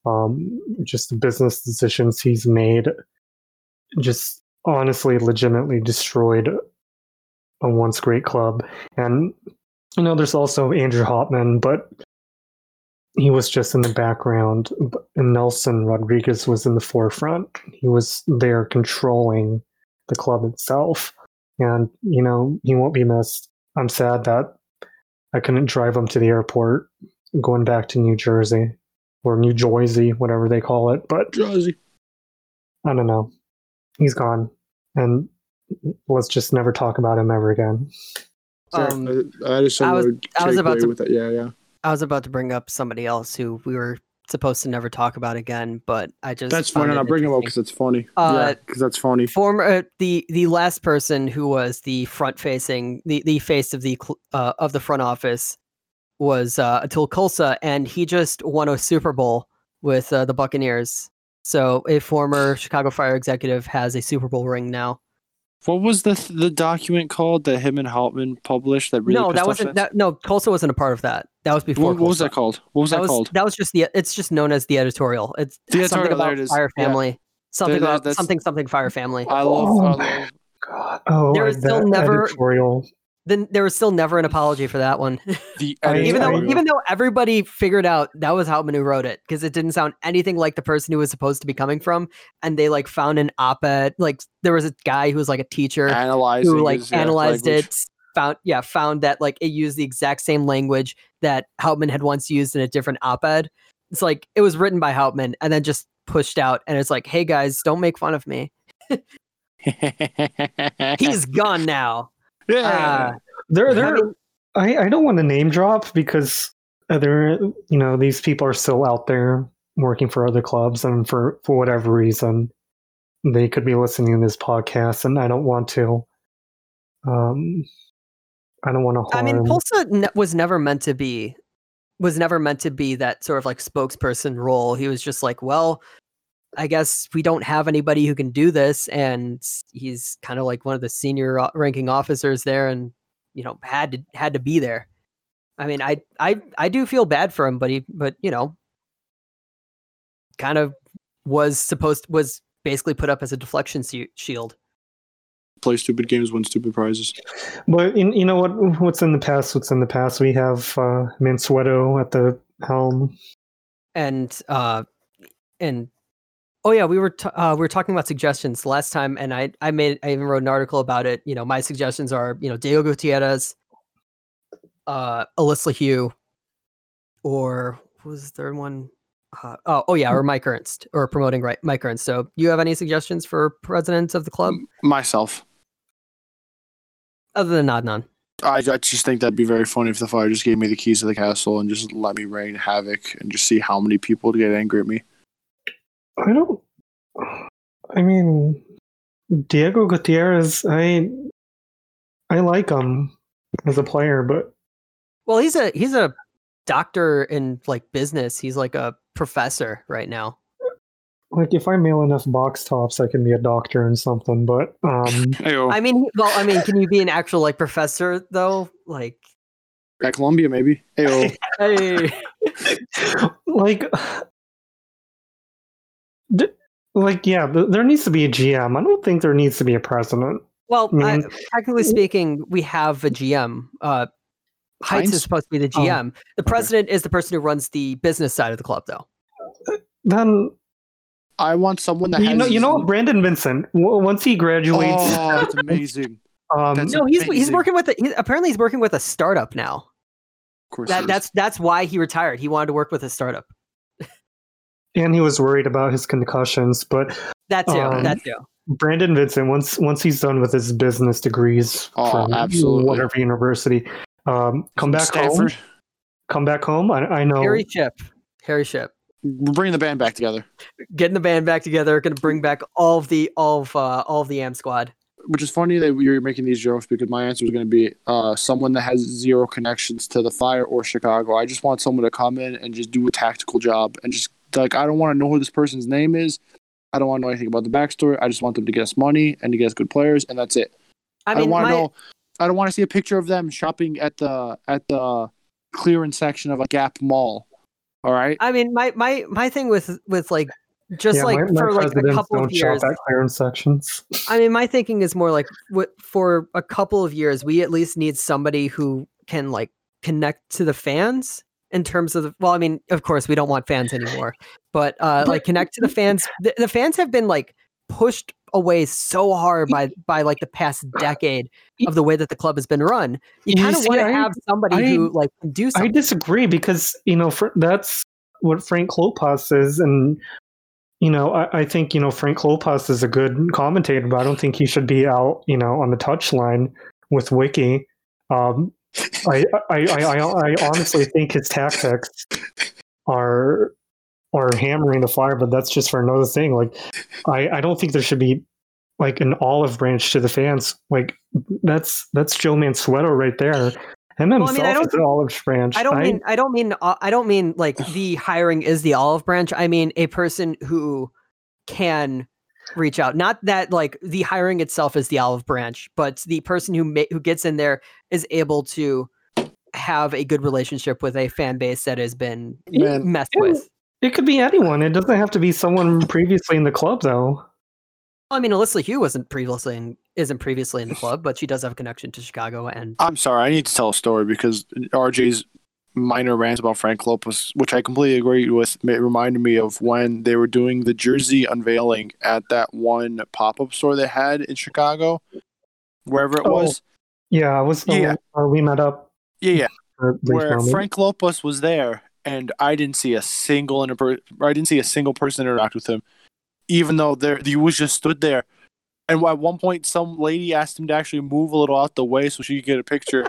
um, just the business decisions he's made, just honestly, legitimately destroyed a once great club. And you know, there's also Andrew Hauptman, but he was just in the background and Nelson Rodriguez was in the forefront. He was there controlling the club itself. And, you know, he won't be missed. I'm sad that I couldn't drive him to the airport going back to New Jersey or New Jersey, whatever they call it. But Jersey. I don't know. He's gone. And let's just never talk about him ever again. Um, I, I just I was- I was about to- with that. Yeah, yeah. I was about to bring up somebody else who we were supposed to never talk about again, but I just That's funny. I'll bring him up because it's funny. Uh, yeah, because that's funny. former uh, the the last person who was the front facing the the face of the uh, of the front office was uh, Atul Khosla, and he just won a Super Bowl with uh, the Buccaneers. So a former Chicago Fire executive has a Super Bowl ring now. What was the the document called that him and Hauptman published that really no, that wasn't that. No, Khosla wasn't a part of that. That was before. What, what was that called? What was that, That was called? that was just the. It's just known as the editorial. It's The something editorial, there about it is. Fire Yeah. Family. Something There- there- about something something Fire Family. I love, Oh I my love God. Oh, There I- still that never- editorial. Then there was still never an apology for that one. the I- even though even though everybody figured out that was Hauptman who wrote it because it didn't sound anything like the person who was supposed to be coming from, and they like found an op-ed. Like there was a guy who was like a teacher analyzing who like his, analyzed language. it, found yeah found that like it used the exact same language that Hauptman had once used in a different op-ed. It's like it was written by Hauptman and then just pushed out, and it's like, hey guys, don't make fun of me. He's gone now. Yeah. Uh, There, I there. mean- I, I don't want to name drop because there, you know, these people are still out there working for other clubs, and for for whatever reason, they could be listening to this podcast, and I don't want to. Um, I don't want to I mean, Khosla ne- was never meant to be was never meant to be that sort of like spokesperson role. He was just like, well, I guess we don't have anybody who can do this, and he's kind of like one of the senior uh, ranking officers there, and you know had to had to be there. I mean, I I I do feel bad for him, but he but you know, kind of was supposed was basically put up as a deflection se- shield. Play stupid games, win stupid prizes. But in, you know what? What's in the past? What's in the past? We have uh, Mansueto at the helm. and uh and oh yeah we were t- uh, we were talking about suggestions last time and i i made i even wrote an article about it. You know my suggestions are you know diego gutierrez uh Alyse LaHue or what was the third one? Uh, oh, oh yeah or mike ernst or promoting right mike ernst. So you have any suggestions for presidents of the club? Myself. other than adnan. I, I just think that'd be very funny if the fire just gave me the keys to the castle and just let me rain havoc and just see how many people get angry at me. I don't. I mean, Diego Gutierrez. I I like him as a player, but well he's a he's a doctor in like business he's like a professor right now like if I mail enough box tops, I can be a doctor and something. But um, I mean, well, I mean, can you be an actual like professor though? Like, At Columbia, maybe. Ayo. hey, like, d- like yeah, th- there needs to be a GM. I don't think there needs to be a president. well, I, mean- technically speaking, we have a GM. Uh, Heitz Heitz? is supposed to be the Oh, GM. the president is the person who runs the business side of the club, though. Then I want someone that you has. know, you know, what, Brandon Vincent. W- once he graduates, Oh, that's amazing. um, that's no, he's he's working with. A, he, apparently, he's working with a startup now. Of course. That that's that's why he retired. He wanted to work with a startup. And he was worried about his concussions. But That too. Um, that too. Brandon Vincent, once once he's done with his business degrees Oh, from absolutely. whatever university, um, come back Stanford. home. Come back home. I, I know. Harry Shipp. Harry Shipp. We're bringing the band back together, Getting the band back together. Going to bring back all of the all of uh, all of the Am squad. which is funny that you're making these jokes because my answer was going to be uh, someone that has zero connections to the fire or Chicago. I just want someone to come in and just do a tactical job and just like I don't want to know who this person's name is. I don't want to know anything about the backstory. I just want them to get us money and to get us good players, and that's it. I I, mean, don't want my, to know. I don't want to see a picture of them shopping at the at the clearance section of a Gap mall. All right. I mean, my my my thing with with like just Yeah, like my, my for like a couple of don't years. shop at clearance sections. I mean, my thinking is more like wh- for a couple of years, we at least need somebody who can like connect to the fans in terms of the, well, I mean, of course, we don't want fans anymore, but uh, like connect to the fans. The, the fans have been like pushed away so hard by by like the past decade of the way that the club has been run. You You kind of want to have somebody I- who like do I disagree because you know fr- that's what Frank Klopas is, and you know I, I think you know Frank Klopas is a good commentator, but I don't think he should be out you know on the touchline with Wicky. Um, I, I, I, I, I honestly think his tactics are are hammering the fire, but that's just for another thing. Like, I I don't think there should be like an olive branch to the fans. Like that's that's Joe Mansueto right there. Him Well, I himself mean, I don't is an olive branch. I don't mean I don't mean uh, I don't mean like the hiring is the olive branch. I mean a person who can reach out. Not that like the hiring itself is the olive branch, but the person who ma- who gets in there is able to have a good relationship with a fan base that has been Man, messed Yeah. with. it could be anyone. It doesn't have to be someone previously in the club, though. I mean, Alyse LaHue wasn't previously in, isn't previously in the club, but she does have a connection to Chicago and I'm sorry, I need to tell a story because RJ's minor rant about Frank Klopas, which I completely agree with, ma- reminded me of when they were doing the jersey unveiling at that one pop up store they had in Chicago, wherever it Oh, was. Yeah, I was. Yeah. Uh, we met up. Yeah, yeah. Brief Where. Frank Klopas was there, and I didn't see a single inter- I didn't see a single person interact with him, even though there he was just stood there. And at one point, some lady asked him to actually move a little out the way so she could get a picture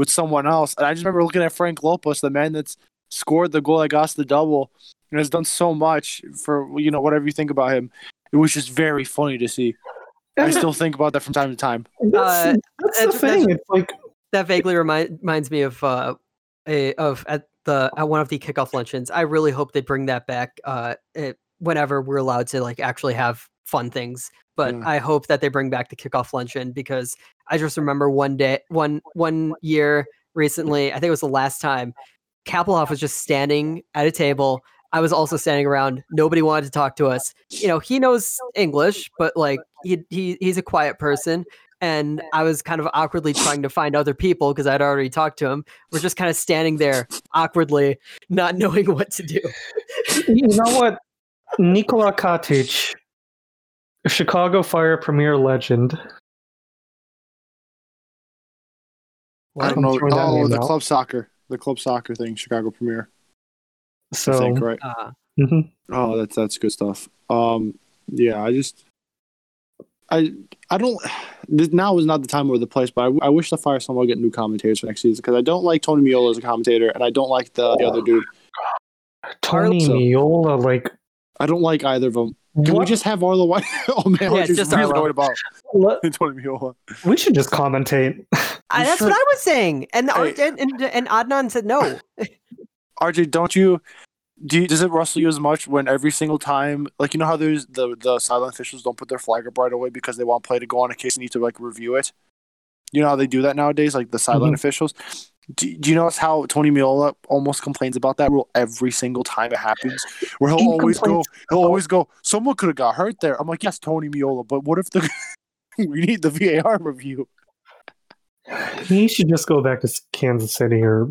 with someone else. And I just remember looking at Frank Klopas, the man that's scored the goal that got us the double and has done so much for you know whatever you think about him. It was just very funny to see. I still think about that from time to time. That's, Uh, that's the that's- thing. It's like that vaguely remind, reminds me of uh a, of at the at one of the kickoff luncheons. I really hope they bring that back uh it, whenever we're allowed to like actually have fun things. But Yeah. I hope that they bring back the kickoff luncheon because I just remember one day one one year recently, I think it was the last time, Kappelhof was just standing at a table. I was also standing around. Nobody wanted to talk to us. You know, he knows English, but like he, he he's a quiet person and I was kind of awkwardly trying to find other people because I'd already talked to him. We're just kind of standing there awkwardly, not knowing what to do. you know what, Nikola Katic, Chicago Fire premier legend. I don't know. Oh, the out. club soccer, the club soccer thing, Chicago Premier. I So think right. Uh, mhm. Oh, that's that's good stuff. Um, yeah, I just, I, I don't. This, now is not the time or the place, but I, I wish the Fire somehow get new commentators for next season because I don't like Tony Meola as a commentator, and I don't like the, the other dude. Tony So- Miola, like I don't like either of them. Can we just have Arlo White? oh man, Yeah, I'm just just really Arlo. annoyed about let- Tony Meola. we should just commentate. I, that's what I was saying, and Hey. and, and and Adnan said no. RJ, don't you? Do you, does it rustle you as much when every single time, like you know how there's the the silent officials don't put their flag up right away because they want play to go on in case they need to like review it. You know how they do that nowadays, like the silent Mhm. officials. Do, do you notice how Tony Meola almost complains about that rule every single time it happens? Where he'll He always go, he'll always go. Someone could have got hurt there. I'm like, yes, Tony Meola, but what if the we need the VAR review? he should just go back to Kansas City or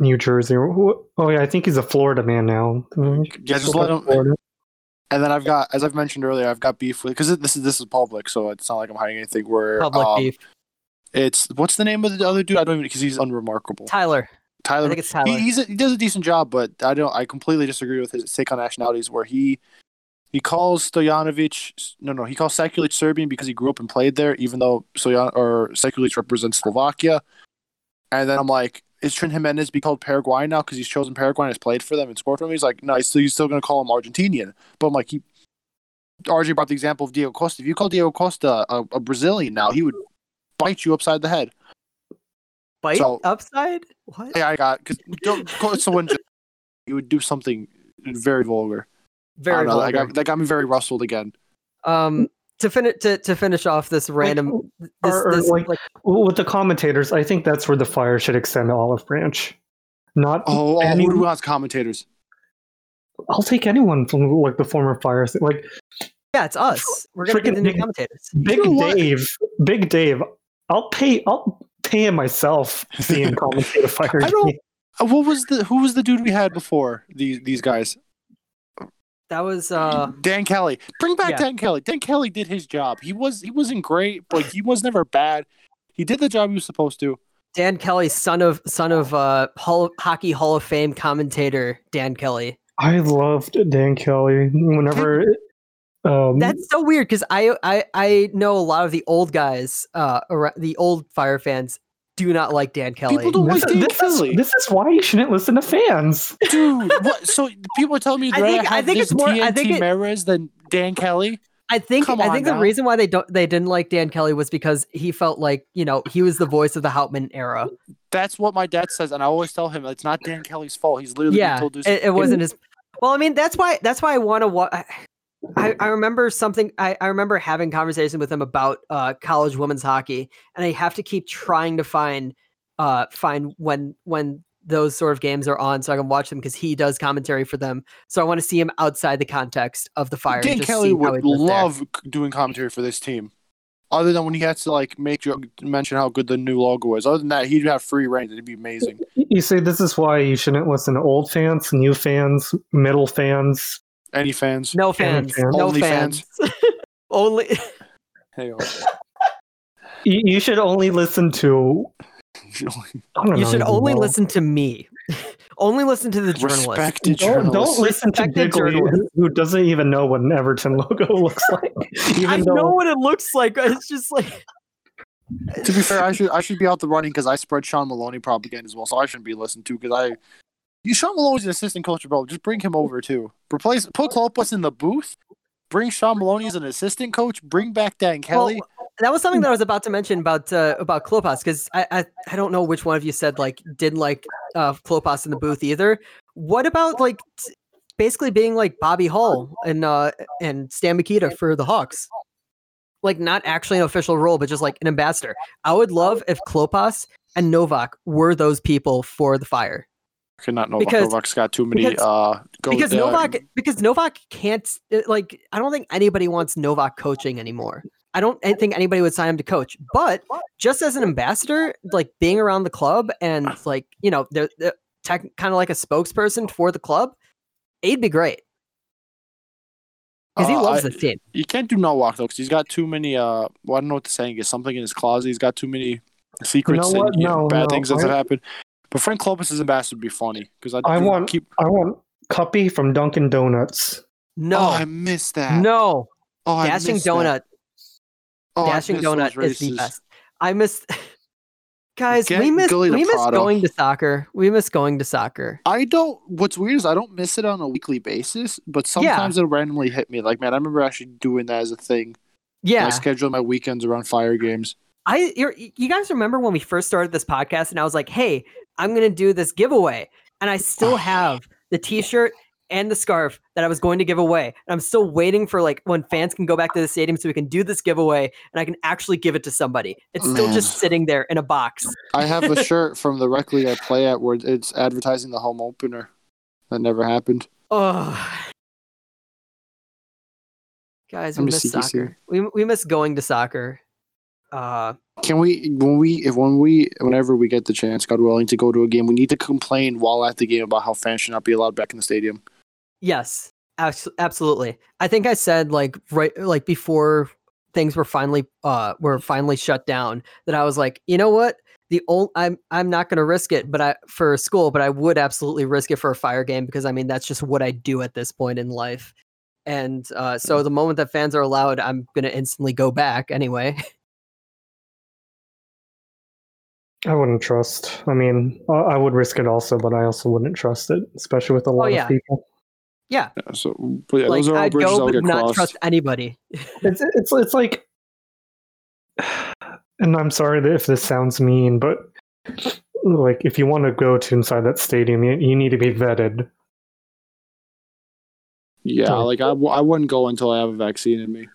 New Jersey. Oh yeah, I think he's a Florida man now. Yeah, just let him. Florida. And then I've got, as I've mentioned earlier, I've got beef with because this is this is public, so it's not like I'm hiding anything. Where Public um, beef. It's what's the name of the other dude? I don't even because he's unremarkable. Tyler. I Tyler. think it's Tyler. He, he's a, he does a decent job, but I don't. I completely disagree with his take on nationalities, where he he calls Stojanovic. No, no, he calls Sekulic Serbian because he grew up and played there, even though Stojan or Sekulic represents Slovakia. And then I'm like, is Trin Giménez be called Paraguayan now because he's chosen Paraguay and has played for them and scored for them? He's like, no, he's still, he's still going to call him Argentinian. But I'm like, he. RJ brought the example of Diego Costa. If you call Diego Costa a, a Brazilian now, he would bite you upside the head. Bite So- upside? What? Yeah, I got because someone just you would do something very vulgar. I Very don't know, that vulgar. got, that got me very rustled again. Um, to finish to, to finish off this random, this, or- or this, like- like, with the commentators, I think that's where the fire should extend to Olive Branch. Not Oh, oh any- who do we want as commentators? I'll take anyone from like the former fire. Like yeah, it's us. We're gonna get the new big- commentators. Big know? Dave, Big Dave. I'll pay. I'll pay him myself to see him commentate a fire I don't- Uh, What was the who was the dude we had before these these guys? That was uh, Dan Kelly. Bring back Yeah. Dan Kelly. Dan Kelly did his job. He was he wasn't great, but he was never bad. He did the job he was supposed to. Dan Kelly, son of son of uh, Hall, hockey Hall of Fame commentator Dan Kelly. I loved Dan Kelly. Whenever, um, That's so weird because I, I I know a lot of the old guys, uh, ar- the old Fire fans do not like Dan Kelly. People don't This, like Dan this is, Kelly. this is why you shouldn't listen to fans. Dude, what? So people are telling me I that I think- I think it's more- I think it- Mares than Dan Kelly. I think Come I on think the reason why they don't they didn't like Dan Kelly was because he felt like you know he was the voice of the Hauptman era. That's what my dad says, and I always tell him it's not Dan Kelly's fault. He's literally yeah, told to it, it wasn't his. Well, I mean that's why that's why I want to. Wa- I I remember something. I I remember having conversation with him about uh, college women's hockey, and I have to keep trying to find uh find when when those sort of games are on so I can watch them because he does commentary for them. So I want to see him outside the context of the fire. Dan just Kelly see would he does there. love doing commentary for this team. Other than when he has to like make joke, mention how good the new logo is. Other than that, he'd have free reign. It'd be amazing. You see, this is why you shouldn't listen to old fans, new fans, middle fans. Any fans? No Fan fans. fans. No Only fans. Only. Hey, You, you should only listen to. I don't You know, should only know. listen to me. only listen to the journalist. respected Don't, don't listen to Respected Jiggly, journalist. who, who doesn't even know what an Everton logo looks like. Even I though, know what it looks like. It's just like To be fair, I should I should be out the running because I spread Shaun Maloney propaganda as well, so I shouldn't be listened to because I. Shaun Maloney's an assistant coach, bro. Just bring him over too. Replace put Klopas in the booth. Bring Shaun Maloney as an assistant coach. Bring back Dan Kelly. Well, that was something that I was about to mention about uh, about Klopas because I, I I don't know which one of you said like didn't like uh, Klopas in the booth either. What about like t- basically being like Bobby Hull and uh and Stan Mikita for the Hawks? Like not actually an official role, but just like an ambassador. I would love if Klopas and Nowak were those people for the fire. Okay, not Nowak. because- Nowak's got too many. because- uh, go, because uh, Nowak because Nowak can't like I don't think anybody wants Nowak coaching anymore. I don't think anybody would sign him to coach. But just as an ambassador, like being around the club and like you know they're, they're tech, kind of like a spokesperson for the club, he'd be great because he Uh, loves I- this team. You can't do Nowak though, because he's got too many. Uh, well, I don't know what the saying is. Something in his closet. He's got too many secrets what? and you know, No, bad no, things that I- have happened. But Frank Klopas as ambassador would be funny because I, I want- keep. I want Cuppy from Dunkin' Donuts. No, Oh, I missed that. no, oh, dashing missed that. donut, Oh, dashing donut is the best. I missed. Guys, Get we miss we miss Prado. going to soccer. We miss going to soccer. I don't. What's weird is I don't miss it on a weekly basis, but sometimes it'll randomly hit me. Like, man, I remember actually doing that as a thing. Yeah, I schedule my weekends around fire games. I you're, you guys remember when we first started this podcast and I was like, "Hey, I'm going to do this giveaway." And I still have the t-shirt and the scarf that I was going to give away. And I'm still waiting for like when fans can go back to the stadium so we can do this giveaway and I can actually give it to somebody. It's still just sitting there in a box. I have a shirt from the rec league I play at where it's advertising the home opener. That never happened. Oh. Guys, we miss soccer. We we miss going to soccer. Uh Can we when we if when we whenever we get the chance, God willing, to go to a game, we need to complain while at the game about how fans should not be allowed back in the stadium. Yes, absolutely. I think I said like right like before things were finally uh were finally shut down that I was like, you know what? The old I'm I'm not going to risk it, but I for school, but I would absolutely risk it for a fire game because I mean that's just what I do at this point in life. And uh, so the moment that fans are allowed, I'm going to instantly go back anyway. I wouldn't trust. I mean, I I would risk it also, but I also wouldn't trust it, especially with a oh, lot yeah. of people. yeah, Yeah, so but yeah, like those are all I'd bridges go I'll but get not crossed. trust anybody. It's it's it's like, and I'm sorry if this sounds mean, but like if you want to go to inside that stadium, you, you need to be vetted. Yeah, Oh. like I, w- I wouldn't go until I have a vaccine in me.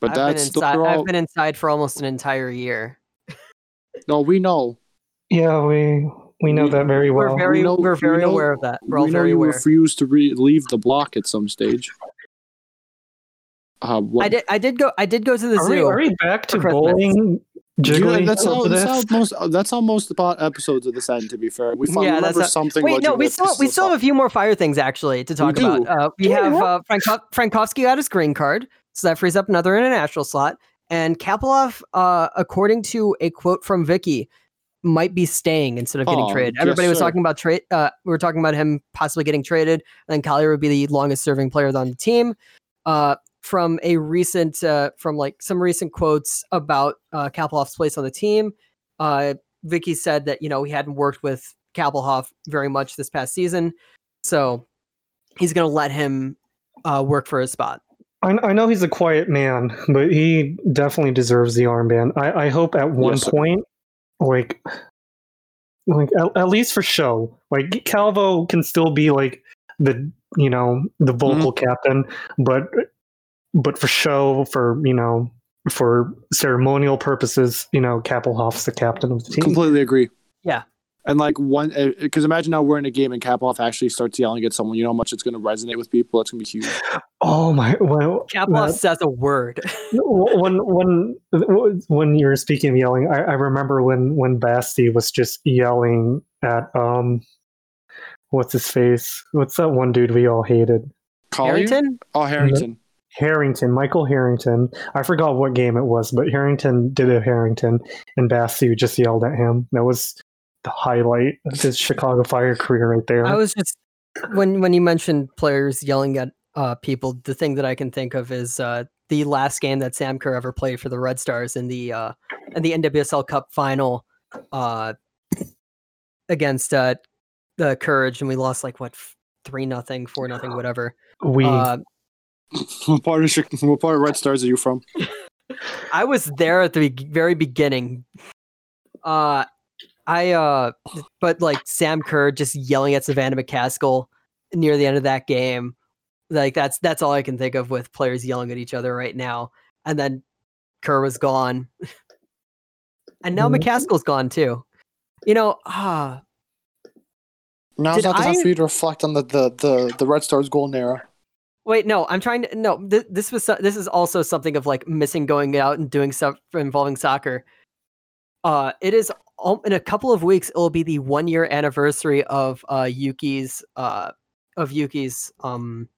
But I've been that's those inside. I've been inside for almost an entire year. no, we know. Yeah, we we know We- that very well. We're very know- we're we very know- aware of that. We're all we know very you aware. refuse to re- leave the block at some stage. Uh, what, I did. I did go. I did go to the are, we, zoo. are we back to for Christmas. bowling? Yeah, that's how, over that's how most that's how most about episodes of this end. To be fair, we find Yeah, we that's remember how- something. Wait, no, we that still we us still have a few more fire things actually to talk about. Uh, we Yeah. have uh, Franko- Frankowski got his green card, so that frees up another international slot. And Kappelhof, uh, according to a quote from Wicky, might be staying instead of getting Oh, traded. yes, Everybody was sir. talking about trade. Uh, we were talking about him possibly getting traded, and then Collier would be the longest serving player on the team. Uh, from a recent uh, from like some recent quotes about uh, Kappelhof's place on the team. Uh, Wicky said that you know he hadn't worked with Kappelhof very much this past season, so he's going to let him uh, work for his spot. I, I know he's a quiet man, but he definitely deserves the armband. I, I hope at one Yes, sir. point, like, like at, at least for show, like Calvo can still be like the you know the mm-hmm. vocal captain, but but for show, for you know, for ceremonial purposes, you know, Kappelhof's the captain of the team. Completely agree. Yeah. And like one, because imagine now we're in a game and Kappelhof actually starts yelling at someone. You know how much it's going to resonate with people. It's going to be huge. Oh my! Well, Kappelhof that- says a word. when when when you're speaking of yelling, I, I remember when when Basti was just yelling at um, what's his face? What's that one dude we all hated? Harrington? Oh, Harrington. Harrington, Michael Harrington. I forgot what game it was, but Harrington did a Harrington, and Basti just yelled at him. That was the highlight of his Chicago Fire career right there. I was just when when you mentioned players yelling at uh, people, the thing that I can think of is uh, the last game that Sam Kerr ever played for the Red Stars in the uh, in the NWSL Cup final uh, against uh, the Courage, and we lost like what three nothing, four nothing, whatever. we Uh, what part of Chi- what part of Red Stars are you from? I was there at the very beginning. Uh I uh but like Sam Kerr just yelling at Savannah McCaskill near the end of that game. Like that's that's all I can think of with players yelling at each other right now. And then Kerr was gone. and now Mhm. McCaskill's gone too. You know, ah Now's Did not the time I- for you to reflect on the, the, the, the Red Stars golden era. Wait, no, I'm trying to. No, th- this was this is also something of like missing going out and doing stuff involving soccer. Uh, it is in a couple of weeks. It'll be the one year anniversary of uh Yuki's uh of Yuki's um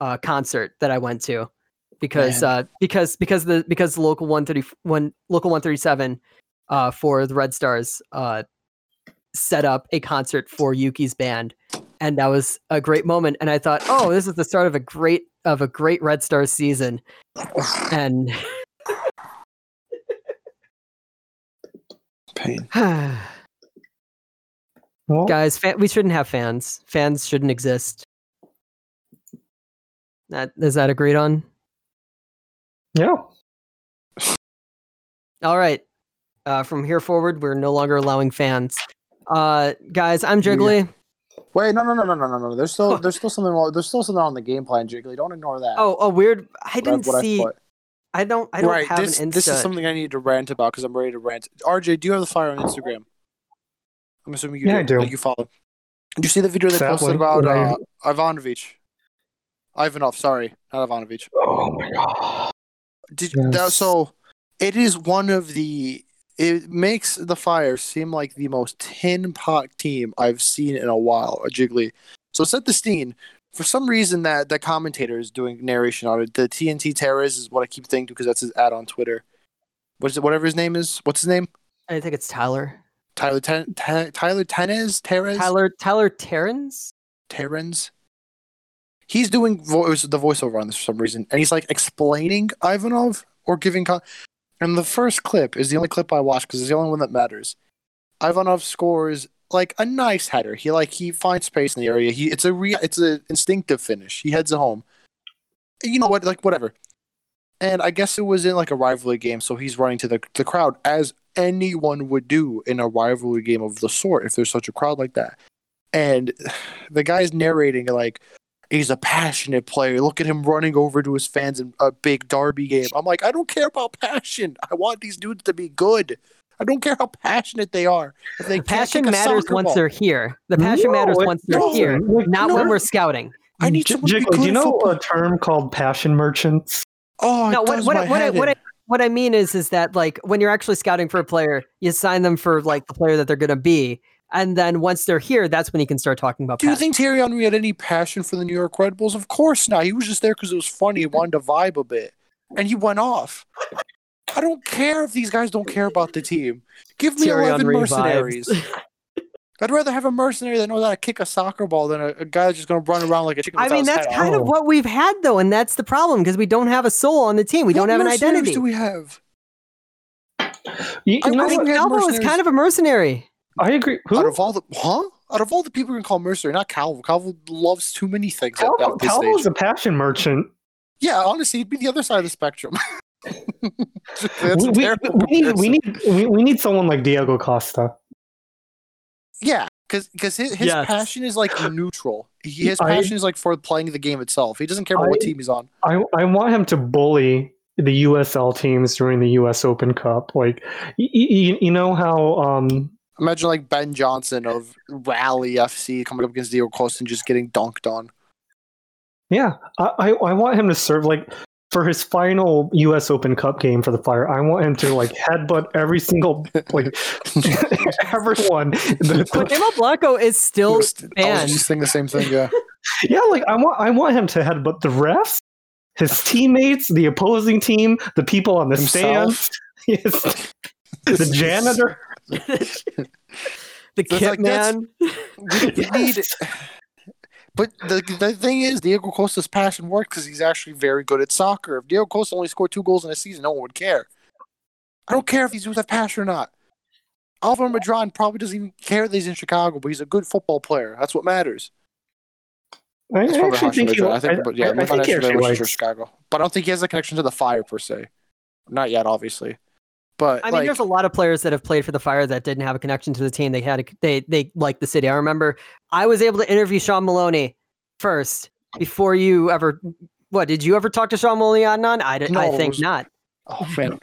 uh concert that I went to because uh because because the because the local one thirty one local one thirty seven uh for the Red Stars uh set up a concert for Yuki's band and that was a great moment and i thought oh this is the start of a great of a great red stars season and Pain. well, guys fa- we shouldn't have fans fans shouldn't exist that is that agreed on yeah. all right uh, from here forward we're no longer allowing fans uh guys i'm jiggly Wait, no, no, no, no, no, no, no. There's still, there's still something. wrong- There's still something on the game plan, Jiggly. Don't ignore that. oh a weird i What didn't what see put. I don't i don't right. have This, an Insta. this is something I need to rant about because I'm ready to rant. RJ, do you have the fire on Instagram? I'm assuming you Yeah, I do. do. Like you follow. Did you see the video they Sadly, posted about but I- uh, Ivanovic? Ivanov, sorry, not Ivanovic. Oh my god. Did, that, so it is one of the. It makes the Fire seem like the most tin pot team I've seen in a while. A Jiggly. So set the scene. For some reason, that the commentator is doing narration on it. The TNT Terrors is what I keep thinking because that's his ad on Twitter. What is it? Whatever his name is. What's his name? i think it's tyler Tyler Ten- Ta- Tyler Tenez Terez tyler tyler terrens Terens. He's doing voice the voiceover on this for some reason, and he's like explaining Ivanov or giving. Con- and the first clip is the only clip I watched because it's the only one that matters. Ivanov scores like a nice header. He like he finds space in the area. He it's a re- it's a instinctive finish. He heads it home. You know what? Like whatever. And I guess it was in like a rivalry game, so he's running to the the crowd as anyone would do in a rivalry game of the sort if there's such a crowd like that. And the guy's narrating like he's a passionate player. Look at him running over to his fans in a big derby game. I'm like, I don't care about passion. I want these dudes to be good. I don't care how passionate they are. If they passion matters once ball. they're here. The passion No, matters once they're doesn't. here, Like, not no. when we're scouting. I need J- someone to be good do you know football. a term called passion merchants? Oh, no, what what I, what I, what I what I mean is is that like when you're actually scouting for a player, you sign them for like the player that they're going to be, and then once they're here, that's when you can start talking about. Do you think Thierry Henry had any passion for the New York Red Bulls? Of course not. He was just there because it was funny. He wanted to vibe a bit, and he went off. I don't care if these guys don't care about the team. Give me Thierry eleven mercenaries. I'd rather have a mercenary that knows how to kick a soccer ball than a, a guy that's just going to run around like a chicken. I mean, that's kind of Oh. what we've had though, and that's the problem because we don't have a soul on the team. We don't have an mercenaries identity. Do we have? You, I you know wish what? we had Calvo is kind of a mercenary. I agree. Who? Out of all the huh? Out of all the people you can call mercenary, not Calvo. Calvo loves too many things Calvo, at this Calvo's a passion merchant. Yeah, honestly, he'd be the other side of the spectrum. That's We, we, need we need we, we need someone like Diego Costa. Yeah, because his, his Yes. passion is like neutral. He, his I- passion is like for playing the game itself. He doesn't care about what team he's on. I I want him to bully the USL teams during the US Open Cup. Like you, you, you know how um Imagine like Ben Johnson of Rally FC coming up against Diego Costa and just getting dunked on. yeah I, I I want him to serve like for his final US Open Cup game for the Fire. I want him to like headbutt every single like everyone. The- But Emma Blanco is still I was banned. just thinking the same thing. Yeah. Yeah, like I want I want him to headbutt the refs, his teammates, the opposing team, the people on the Himself. stands, yes, the janitor. the It's kit like man. We, we need. But the the thing is, Diego Costa's passion worked because he's actually very good at soccer. If Diego Costa only scored two goals in a season, no one would care. I don't care if he's with that passion or not. Alvaro Medrán probably doesn't even care that he's in Chicago, but he's a good football player. That's what matters. I, I actually think he. I, I think, but yeah, I, I think he actually likes. Chicago. But I don't think he has a connection to the Fire per se. Not yet, obviously. But I mean, like, there's a lot of players that have played for the Fire that didn't have a connection to the team. They had a, they they liked the city. I remember I was able to interview Shaun Maloney first before you ever. What did you ever talk to Shaun Maloney on? I, did, I No, it think was- not. oh man,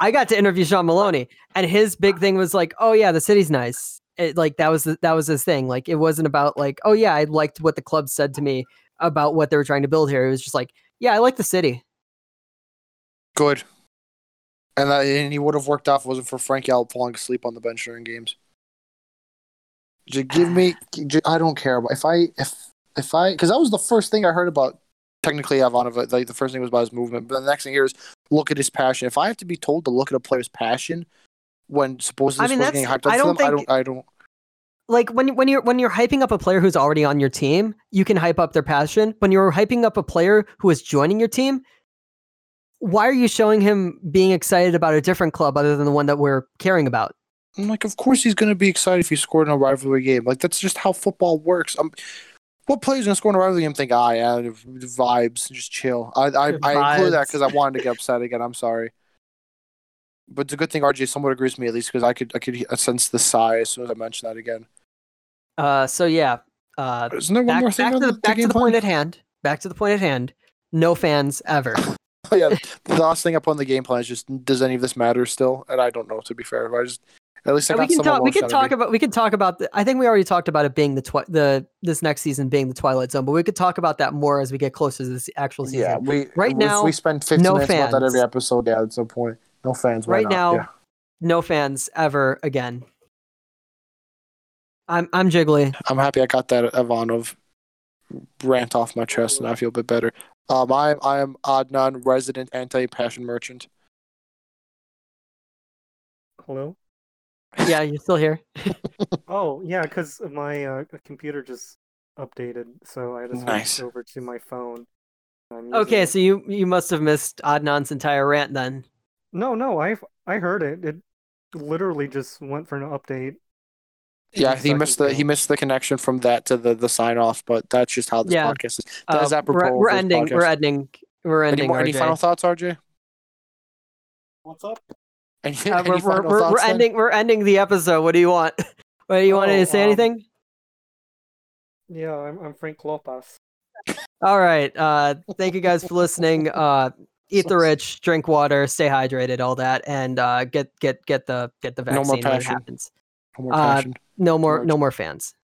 I got to interview Shaun Maloney, and his big thing was like, "Oh yeah, the city's nice." It, like that was the, that was his thing. Like it wasn't about like, "Oh yeah, I liked what the club said to me about what they were trying to build here." It was just like, "Yeah, I like the city." good. And that, and he would have worked off if it wasn't for Frank Yallop falling asleep on the bench during games. Just give me. I don't care about if I if if I because that was the first thing I heard about. Technically, Ivanova, like the first thing was about his movement, but the next thing here is look at his passion. If I have to be told to look at a player's passion when supposedly I mean, supposed getting hyped up I for don't them, I think- don't. I don't. like when when you're when you're hyping up a player who's already on your team, you can hype up their passion. When you're hyping up a player who is joining your team, why are you showing him being excited about a different club other than the one that we're caring about? I'm like, of course he's going to be excited if he scored in a rivalry game. Like that's just how football works. Um, what player's going to score in a rivalry game? Think, ah, yeah, vibes, just chill. I I, I include that because I wanted to get upset again. I'm sorry, but it's a good thing RJ somewhat agrees with me at least because I could I could sense the sigh as soon as I mentioned that again. Uh, so yeah, uh, Isn't there one back, more thing back to the, the, back to the plan? point at hand. Back to the point at hand. No fans ever. Oh, yeah, the last thing up on the game plan is just does any of this matter still? And I don't know to be fair. I just at least I we can talk. We can talk about. We can talk about. The, I think we already talked about it being the twi- the this next season being the Twilight Zone, but we could talk about that more as we get closer to this actual season. Yeah, we Right now, we spend 15 no minutes about that fans. every episode. Yeah, that's no point. No fans. Right now, Yeah. no fans ever again. I'm I'm jiggly. I'm happy I got that Ivanov rant off my chest, and I feel a bit better. Um, I'm I am Adnan, resident anti-passion merchant. Hello. Yeah, you're still here. Oh yeah, because my uh, computer just updated, so I just Nice. switched over to my phone. Okay, using- so you you must have missed Adnan's entire rant then. no, no, I I heard it. It literally just went for an update. Yeah, he missed the seconds he missed the connection from that to the the sign off, but that's just how this Yeah. podcast is. That is Uh, apropos we're, of we're this ending. We're ending. We're Any, ending. more, any RJ. final thoughts, RJ? What's up? Any, Uh, any we're, we're, final we're, we're thoughts then? ending. We're ending the episode. What do you want? What do you want Oh, to say? um, anything? Yeah, I'm I'm Frank Klopas. All right. Uh, thank you guys for listening. Uh, eat the rich, drink water, stay hydrated, all that, and uh, get get get the get the No more vaccine when it passion. happens. No more uh, passion. No more no more fans.